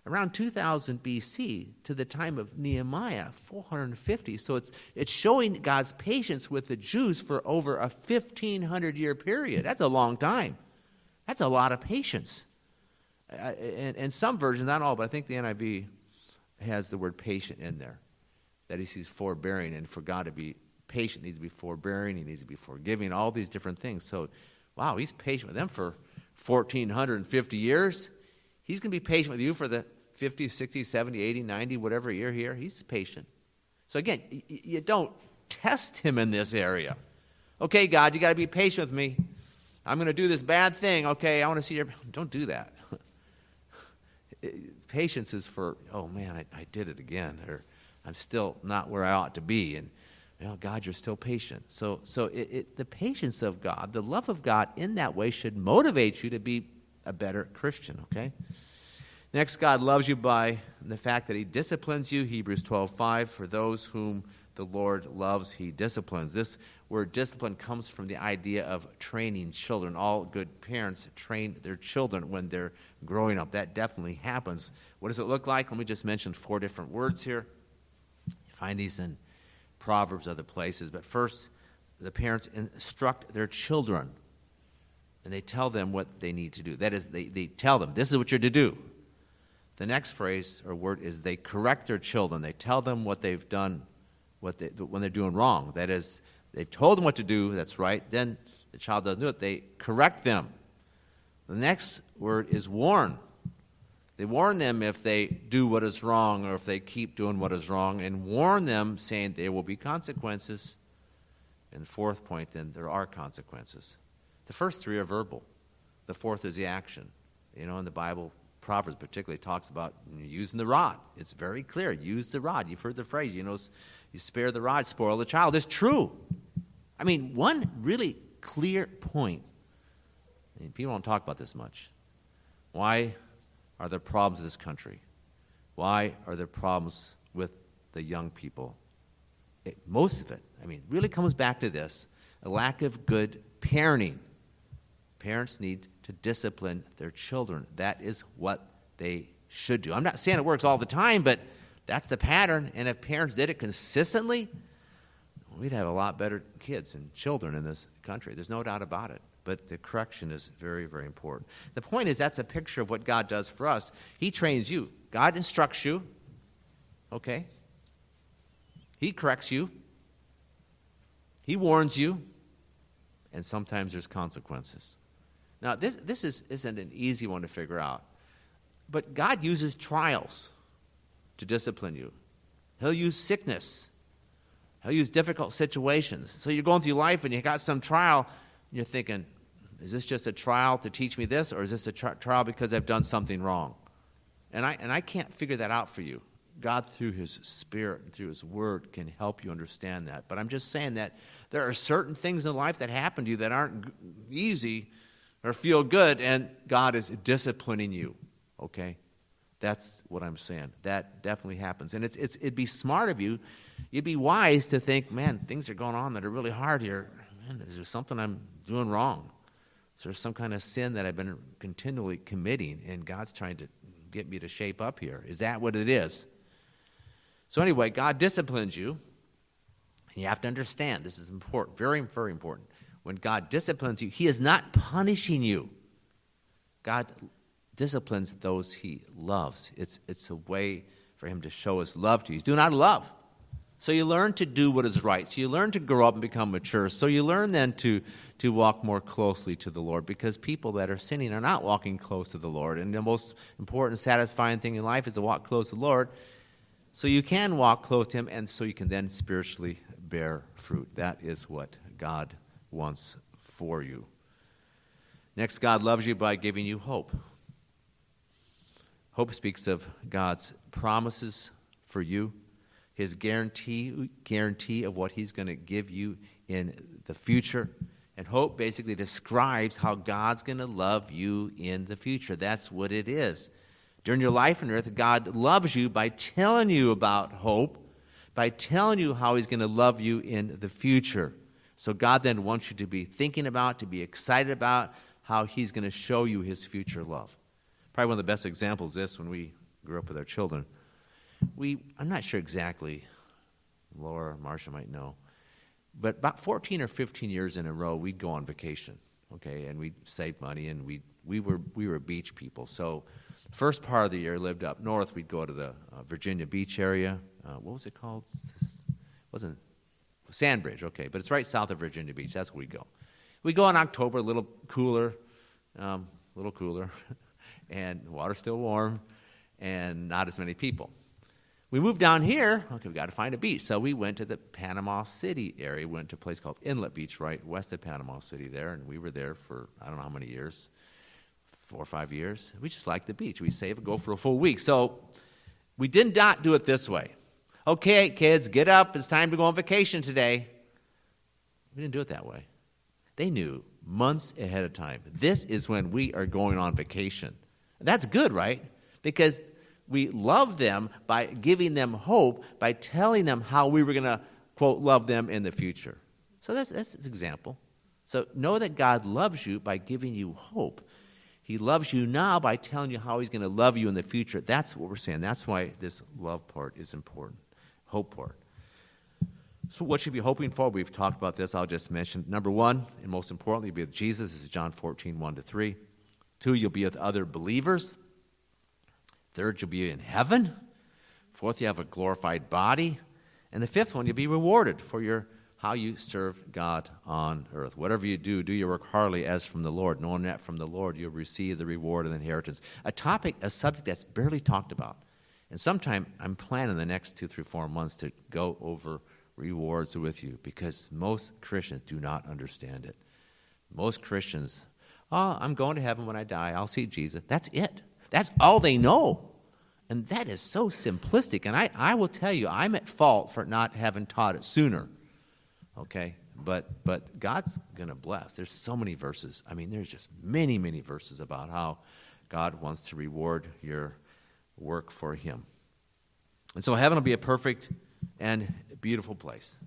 around 2000 BC, to the time of Nehemiah, 450. So it's, it's showing God's patience with the Jews for over a 1500 year period. That's a long time. That's a lot of patience. Uh, and, and some versions, not all, but I think the NIV has the word patient in there. That he's forbearing, and for God to be patient, needs to be forbearing, he needs to be forgiving, all these different things. So, wow, he's patient with them for 1,450 years. He's going to be patient with you for the 50, 60, 70, 80, 90, whatever year here. He's patient. So, again, y- you don't test him in this area. Okay, God, you got to be patient with me. I'm going to do this bad thing. Okay, I want to see your. Don't do that. Patience is for, oh man, I, I did it again, or I'm still not where I ought to be. And you God, you're still patient. So, so it, it, the patience of God, the love of God in that way should motivate you to be a better Christian, okay? Next, God loves you by the fact that He disciplines you. Hebrews 12 5. For those whom the Lord loves, He disciplines. This word discipline comes from the idea of training children. All good parents train their children when they're growing up. That definitely happens. What does it look like? Let me just mention four different words here. You find these in Proverbs, other places. But first, the parents instruct their children and they tell them what they need to do. That is, they, they tell them, this is what you're to do. The next phrase or word is they correct their children. They tell them what they've done what they, when they're doing wrong. That is, they've told them what to do, that's right. Then the child doesn't do it, they correct them. The next word is warn. They warn them if they do what is wrong or if they keep doing what is wrong, and warn them saying there will be consequences. And fourth point, then, there are consequences. The first three are verbal, the fourth is the action. You know, in the Bible, Proverbs particularly talks about using the rod. It's very clear. Use the rod. You've heard the phrase, you know, you spare the rod, spoil the child. It's true. I mean, one really clear point. People don't talk about this much. Why are there problems in this country? Why are there problems with the young people? It, most of it, I mean, really comes back to this a lack of good parenting. Parents need to discipline their children. That is what they should do. I'm not saying it works all the time, but that's the pattern. And if parents did it consistently, we'd have a lot better kids and children in this country. There's no doubt about it. But the correction is very, very important. The point is, that's a picture of what God does for us. He trains you, God instructs you, okay? He corrects you, He warns you, and sometimes there's consequences. Now, this, this is, isn't an easy one to figure out, but God uses trials to discipline you. He'll use sickness. He'll use difficult situations. So you're going through life and you got some trial, and you're thinking, is this just a trial to teach me this, or is this a tri- trial because I've done something wrong? And I, and I can't figure that out for you. God, through His Spirit and through His Word, can help you understand that. But I'm just saying that there are certain things in life that happen to you that aren't easy or feel good, and God is disciplining you. Okay? That's what I'm saying. That definitely happens. And it's, it's, it'd be smart of you, you'd be wise to think, man, things are going on that are really hard here. Man, is there something I'm doing wrong? Is there some kind of sin that I've been continually committing, and God's trying to get me to shape up here? Is that what it is? So, anyway, God disciplines you. You have to understand this is important, very, very important. When God disciplines you, He is not punishing you. God disciplines those He loves. It's, it's a way for Him to show His love to you. He's doing out of love. So you learn to do what is right. So you learn to grow up and become mature. So you learn then to, to walk more closely to the Lord because people that are sinning are not walking close to the Lord. And the most important, satisfying thing in life is to walk close to the Lord. So you can walk close to Him, and so you can then spiritually bear fruit. That is what God wants for you. Next, God loves you by giving you hope. Hope speaks of God's promises for you, His guarantee, guarantee of what He's going to give you in the future. And hope basically describes how God's going to love you in the future. That's what it is. During your life on earth, God loves you by telling you about hope, by telling you how He's going to love you in the future. So God then wants you to be thinking about, to be excited about how He's going to show you His future love. Probably one of the best examples is this when we grew up with our children. We, I'm not sure exactly, Laura or Marcia might know, but about 14 or 15 years in a row, we'd go on vacation, okay, and we'd save money, and we we were we were beach people. So, first part of the year, lived up north. We'd go to the uh, Virginia Beach area. Uh, what was it called? It wasn't Sandbridge, okay, but it's right south of Virginia Beach. That's where we go. We go in October, a little cooler, um, a little cooler, and the water's still warm, and not as many people. We moved down here. Okay, we got to find a beach, so we went to the Panama City area. We went to a place called Inlet Beach, right west of Panama City, there, and we were there for I don't know how many years, four or five years. We just liked the beach. We save and go for a full week. So we did not do it this way. Okay, kids, get up. It's time to go on vacation today. We didn't do it that way. They knew months ahead of time. This is when we are going on vacation. That's good, right? Because we love them by giving them hope, by telling them how we were going to, quote, love them in the future. So that's, that's an example. So know that God loves you by giving you hope. He loves you now by telling you how He's going to love you in the future. That's what we're saying. That's why this love part is important hope part. So, what should be hoping for? We've talked about this. I'll just mention number one, and most importantly, be with Jesus. This is John 14, 1 to 3. Two, you'll be with other believers. Third, you'll be in heaven. Fourth, you have a glorified body. And the fifth one, you'll be rewarded for your how you serve God on earth. Whatever you do, do your work heartily as from the Lord, knowing that from the Lord you'll receive the reward and inheritance. A topic, a subject that's barely talked about. And sometime I'm planning the next two, three, four months to go over rewards with you because most Christians do not understand it. Most Christians, oh, I'm going to heaven when I die. I'll see Jesus. That's it. That's all they know. And that is so simplistic. And I, I will tell you, I'm at fault for not having taught it sooner. Okay? But, but God's going to bless. There's so many verses. I mean, there's just many, many verses about how God wants to reward your work for Him. And so heaven will be a perfect and beautiful place.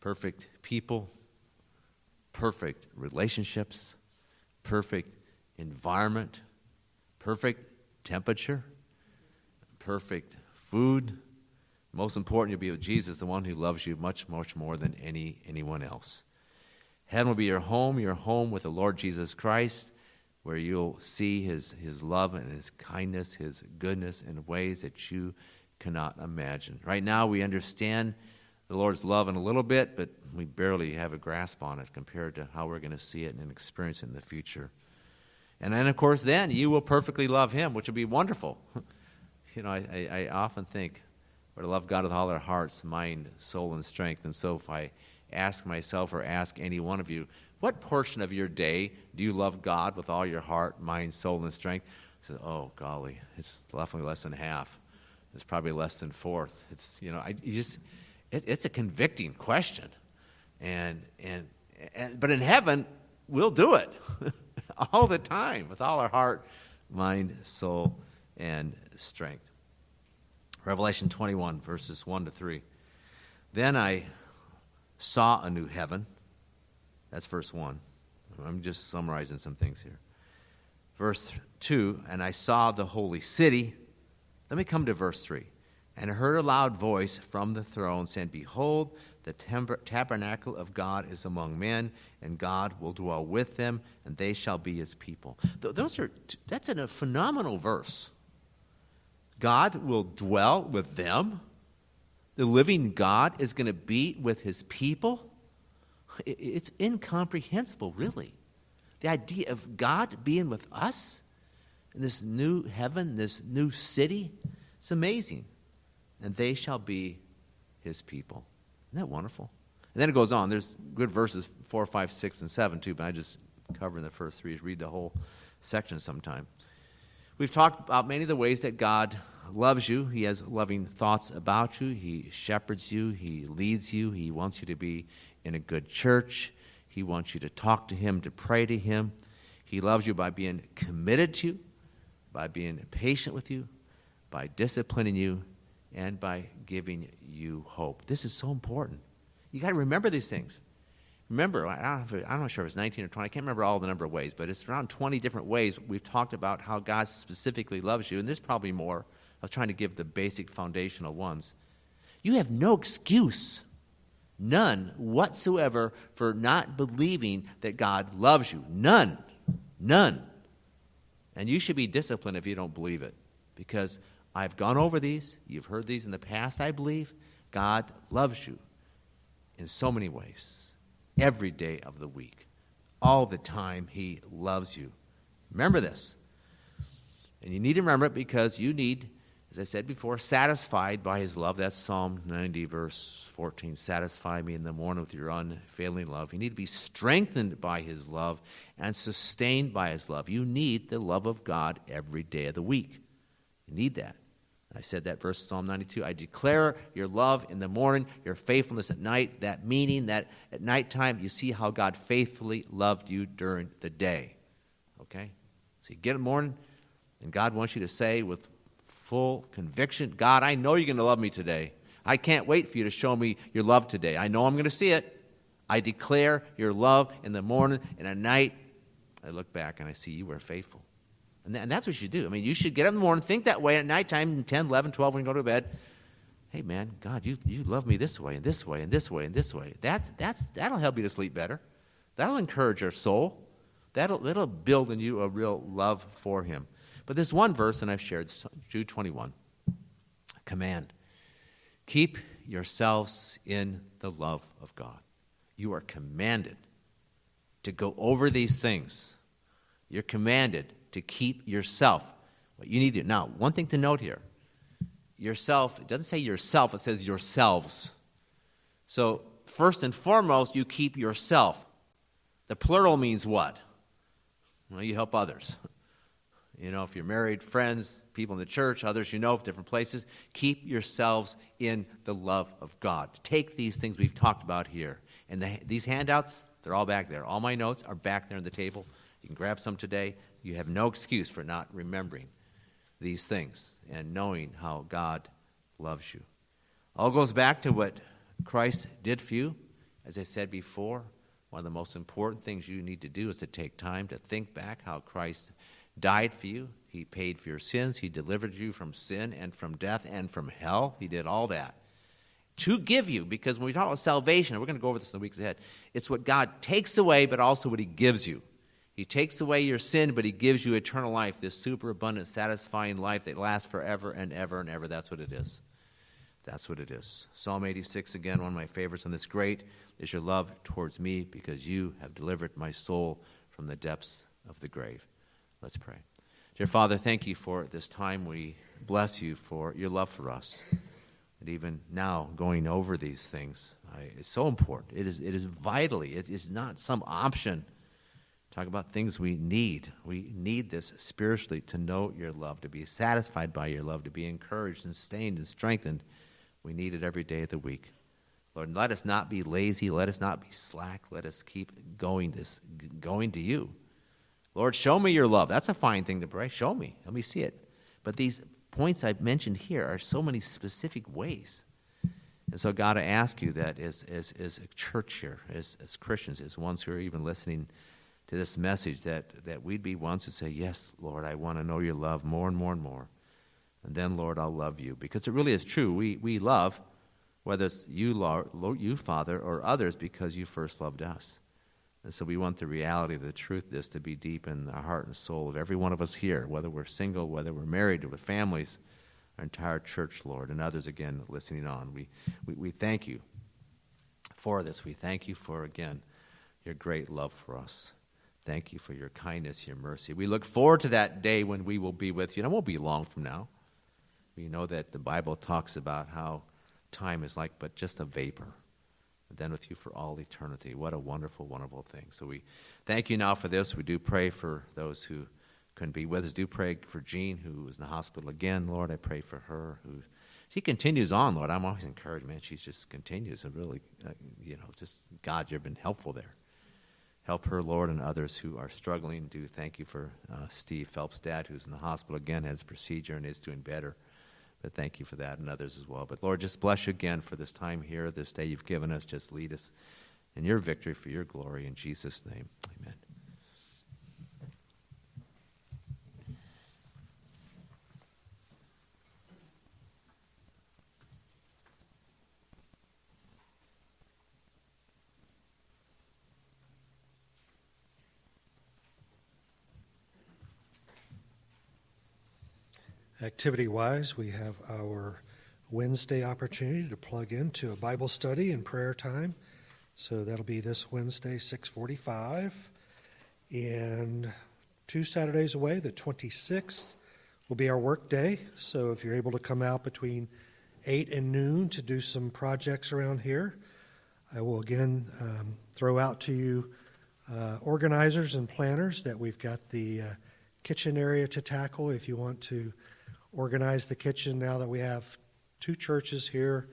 Perfect people, perfect relationships, perfect environment, perfect temperature, perfect food. Most important, you'll be with Jesus, the one who loves you much, much more than any anyone else. Heaven will be your home, your home with the Lord Jesus Christ where you'll see his, his love and his kindness, his goodness in ways that you cannot imagine. Right now, we understand the Lord's love in a little bit, but we barely have a grasp on it compared to how we're going to see it and experience it in the future. And then, of course, then you will perfectly love him, which will be wonderful. you know, I, I, I often think we're to love God with all our hearts, mind, soul, and strength. And so if I ask myself or ask any one of you, what portion of your day do you love God with all your heart, mind, soul, and strength? I said, oh, golly, it's definitely less than half. It's probably less than fourth. It's, you know, I, you just, it, it's a convicting question. And, and, and, but in heaven, we'll do it. all the time with all our heart, mind, soul, and strength. Revelation 21, verses 1 to 3. Then I saw a new heaven. That's verse 1. I'm just summarizing some things here. Verse 2 And I saw the holy city. Let me come to verse 3. And I heard a loud voice from the throne saying, Behold, the tabernacle of God is among men, and God will dwell with them, and they shall be his people. Those are, that's a phenomenal verse. God will dwell with them. The living God is going to be with his people. It's incomprehensible, really. The idea of God being with us in this new heaven, this new city, it's amazing. And they shall be his people. Isn't that wonderful? And then it goes on. There's good verses 4, 5, 6, and 7 too, but I just cover in the first three. Read the whole section sometime. We've talked about many of the ways that God loves you. He has loving thoughts about you. He shepherds you. He leads you. He wants you to be in a good church. He wants you to talk to Him, to pray to Him. He loves you by being committed to you, by being patient with you, by disciplining you, and by giving you hope. This is so important. You got to remember these things. Remember, I don't know I'm not sure if it's 19 or 20, I can't remember all the number of ways, but it's around 20 different ways we've talked about how God specifically loves you, and there's probably more. I was trying to give the basic foundational ones. You have no excuse, none whatsoever, for not believing that God loves you. None. None. And you should be disciplined if you don't believe it. Because I've gone over these, you've heard these in the past, I believe. God loves you in so many ways, every day of the week, all the time, He loves you. Remember this. And you need to remember it because you need as I said before, satisfied by his love. That's Psalm 90, verse 14. Satisfy me in the morning with your unfailing love. You need to be strengthened by his love and sustained by his love. You need the love of God every day of the week. You need that. I said that verse Psalm 92. I declare your love in the morning, your faithfulness at night. That meaning that at nighttime you see how God faithfully loved you during the day. Okay? So you get in the morning, and God wants you to say with full conviction God, I know you're going to love me today. I can't wait for you to show me your love today. I know I'm going to see it. I declare your love in the morning and at night. I look back and I see you were faithful. And, th- and that's what you do. I mean, you should get up in the morning, think that way, at nighttime, 10, 11, 12, when you go to bed. Hey, man, God, you, you love me this way and this way and this way and this way. That's, that's, that'll help you to sleep better. That'll encourage your soul. That'll, that'll build in you a real love for Him. But there's one verse, and I've shared, Jude 21, command. Keep yourselves in the love of God. You are commanded to go over these things. You're commanded to keep yourself. What you need to now, one thing to note here yourself, it doesn't say yourself, it says yourselves. So, first and foremost, you keep yourself. The plural means what? Well, you help others. You know, if you're married, friends, people in the church, others you know, different places, keep yourselves in the love of God. Take these things we've talked about here. And the, these handouts, they're all back there. All my notes are back there on the table. You can grab some today. You have no excuse for not remembering these things and knowing how God loves you. All goes back to what Christ did for you. As I said before, one of the most important things you need to do is to take time to think back how Christ died for you. He paid for your sins. He delivered you from sin and from death and from hell. He did all that to give you, because when we talk about salvation, and we're going to go over this in the weeks ahead, it's what God takes away, but also what He gives you. He takes away your sin, but He gives you eternal life, this super abundant, satisfying life that lasts forever and ever and ever. That's what it is. That's what it is. Psalm 86, again, one of my favorites on this great is your love towards me because you have delivered my soul from the depths of the grave. Let's pray. Dear Father, thank you for this time. We bless you for your love for us. And even now, going over these things, I, it's so important. It is, it is vitally, it is not some option. Talk about things we need. We need this spiritually to know your love, to be satisfied by your love, to be encouraged and sustained and strengthened. We need it every day of the week. Lord, let us not be lazy. Let us not be slack. Let us keep going this, going to you. Lord, show me your love. That's a fine thing to pray. Show me. Let me see it. But these points I've mentioned here are so many specific ways. And so, God, I ask you that as, as, as a church here, as, as Christians, as ones who are even listening to this message, that, that we'd be ones who say, Yes, Lord, I want to know your love more and more and more. And then, Lord, I'll love you. Because it really is true. We, we love, whether it's you, Lord, you, Father, or others, because you first loved us. And so we want the reality, the truth, this to be deep in the heart and soul of every one of us here, whether we're single, whether we're married, or with families, our entire church, Lord, and others again listening on. We, we, we thank you for this. We thank you for, again, your great love for us. Thank you for your kindness, your mercy. We look forward to that day when we will be with you. And it won't be long from now. We know that the Bible talks about how time is like but just a vapor then with you for all eternity. What a wonderful, wonderful thing. So we thank you now for this. We do pray for those who couldn't be with us. Do pray for Jean, who is in the hospital again, Lord. I pray for her, who she continues on, Lord. I'm always encouraged, man. She just continues and really, uh, you know, just God, you've been helpful there. Help her, Lord, and others who are struggling. Do thank you for uh, Steve Phelps' dad, who's in the hospital again, had his procedure and is doing better. But thank you for that and others as well. But Lord, just bless you again for this time here, this day you've given us. Just lead us in your victory for your glory. In Jesus' name, amen. Activity wise, we have our Wednesday opportunity to plug into a Bible study and prayer time. So that'll be this Wednesday, 645. And two Saturdays away, the 26th, will be our work day. So if you're able to come out between 8 and noon to do some projects around here, I will again um, throw out to you uh, organizers and planners that we've got the uh, kitchen area to tackle if you want to organize the kitchen now that we have two churches here.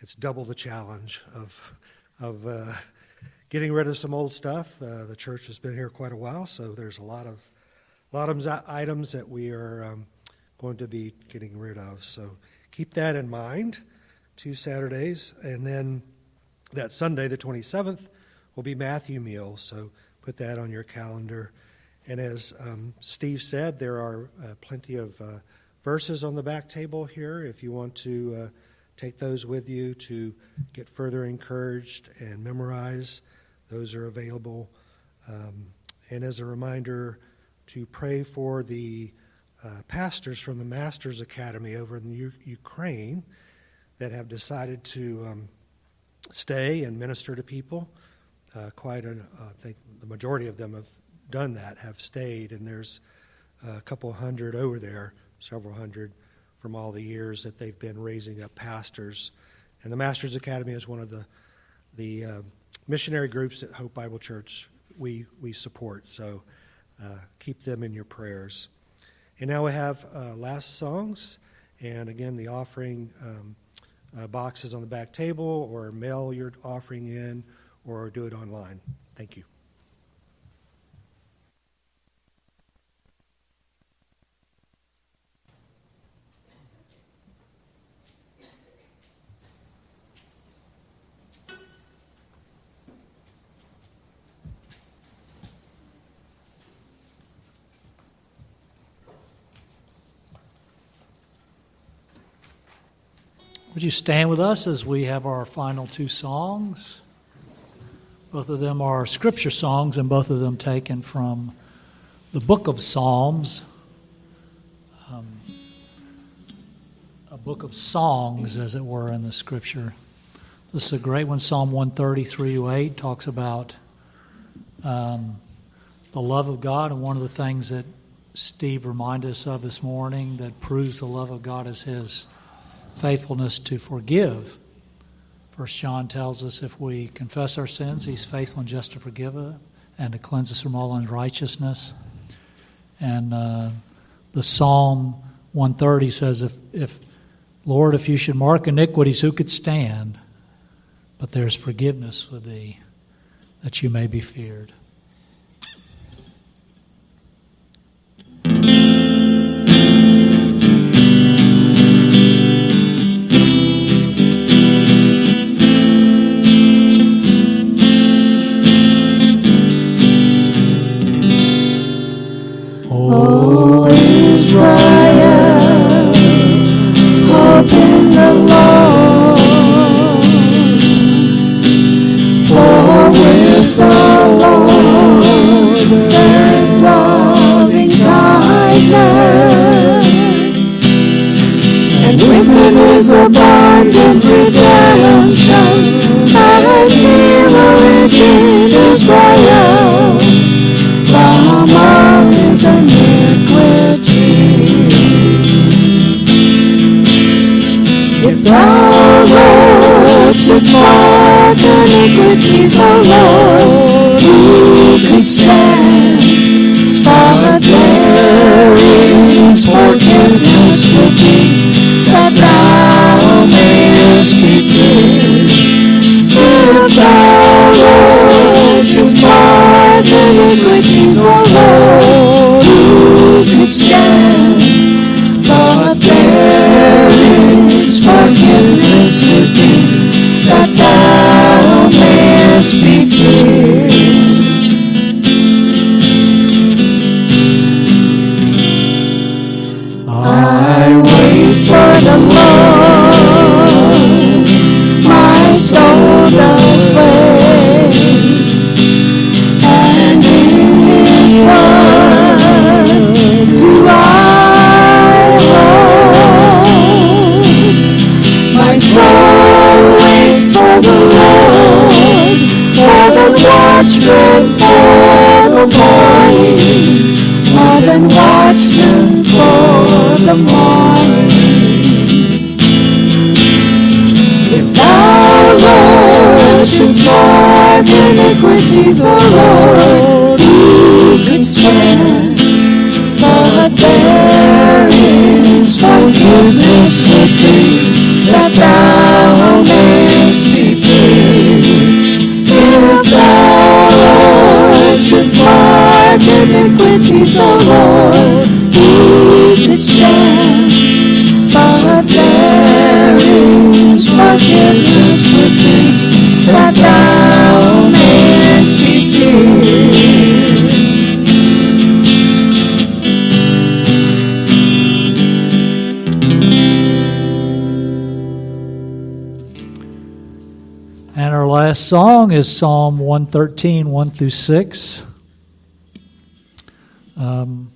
It's double the challenge of, of uh, getting rid of some old stuff. Uh, the church has been here quite a while, so there's a lot of, a lot of items that we are um, going to be getting rid of. So keep that in mind. Two Saturdays, and then that Sunday, the 27th, will be Matthew meal. So put that on your calendar. And as um, Steve said, there are uh, plenty of uh, verses on the back table here if you want to uh, take those with you to get further encouraged and memorize. Those are available. Um, and as a reminder, to pray for the uh, pastors from the Masters Academy over in U- Ukraine that have decided to um, stay and minister to people. Uh, quite a, uh, I think the majority of them have done that, have stayed, and there's a couple hundred over there several hundred from all the years that they've been raising up pastors. And the Masters Academy is one of the, the uh, missionary groups at Hope Bible Church we, we support. So uh, keep them in your prayers. And now we have uh, last songs. And again, the offering um, uh, boxes on the back table, or mail your offering in, or do it online. Thank you. Would you stand with us as we have our final two songs? Both of them are scripture songs, and both of them taken from the book of Psalms, um, a book of songs, as it were, in the scripture. This is a great one. Psalm 133 to 8 talks about um, the love of God, and one of the things that Steve reminded us of this morning that proves the love of God is his faithfulness to forgive. First John tells us if we confess our sins, he's faithful and just to forgive us and to cleanse us from all unrighteousness. And uh, the Psalm 130 says, if, if, Lord, if you should mark iniquities, who could stand? But there's forgiveness with thee, that you may be feared. Watchmen for the morning. If thou, Lord, shouldst mark iniquities, O Lord, who could stand? But there is forgiveness with thee, that thou mark iniquities, O Lord, who could stand? But there is forgiveness with thee, that thou mayest be feared. And our last song is Psalm 113, 1 through 6. Um,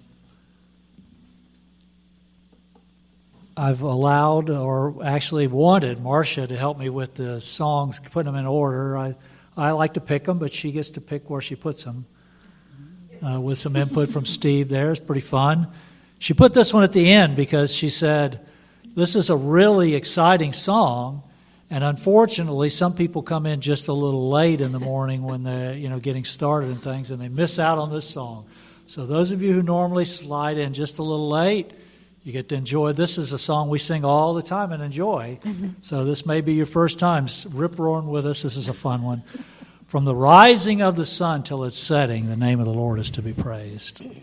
I've allowed, or actually wanted, Marcia to help me with the songs, putting them in order. I, I like to pick them, but she gets to pick where she puts them. Uh, with some input from Steve there. It's pretty fun. She put this one at the end because she said, This is a really exciting song. And unfortunately, some people come in just a little late in the morning when they're you know getting started and things, and they miss out on this song. So those of you who normally slide in just a little late, you get to enjoy. This is a song we sing all the time and enjoy. Mm-hmm. So this may be your first time rip roaring with us. This is a fun one. From the rising of the sun till its setting, the name of the Lord is to be praised. From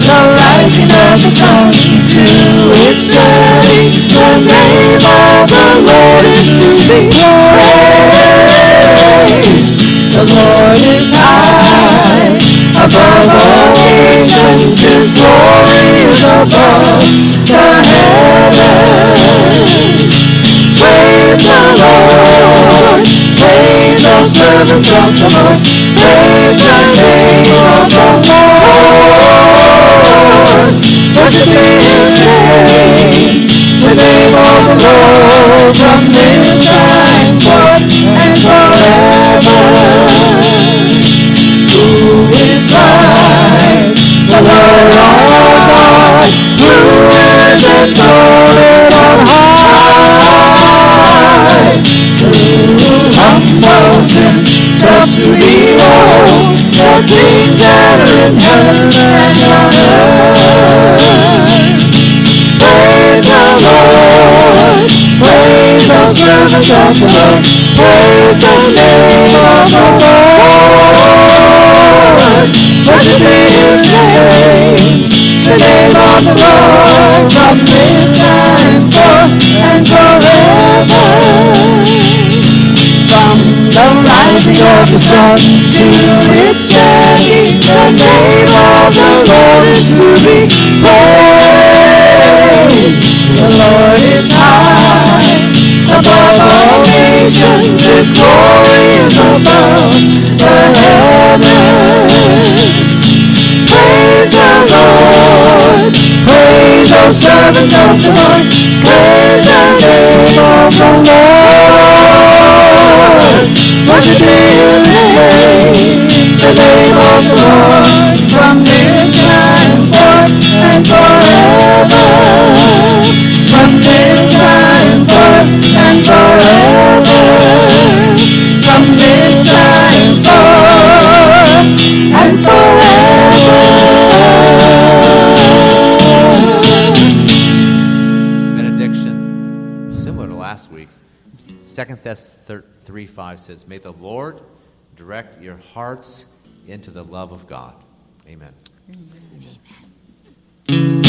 the rising of the sun to its the name of the Lord is to be praised. The Lord is high above all nations, His glory is above the heavens. Praise the Lord, praise the servants of the Lord, praise the name of the Lord. Be His name, the name of the Lord, from this time forth and forever. Who is like the Lord our God, who is enthroned on high, who humbles himself to behold the things that are in heaven and on earth. The servants of the Lord, praise the name of the Lord. Blessed be His name, the name of the Lord, from this time forth and forever. From the rising of the sun to its setting, the name of the Lord is to be praised. The Lord is high above all nations, His glory is above the heavens. Praise the Lord, praise the servants of the Lord. Praise the name of the Lord. Blessed be his name, the name of the Lord, from this time forth and forever. From this benediction, similar to last week. Second Thess 3 5 says, May the Lord direct your hearts into the love of God. Amen. Amen.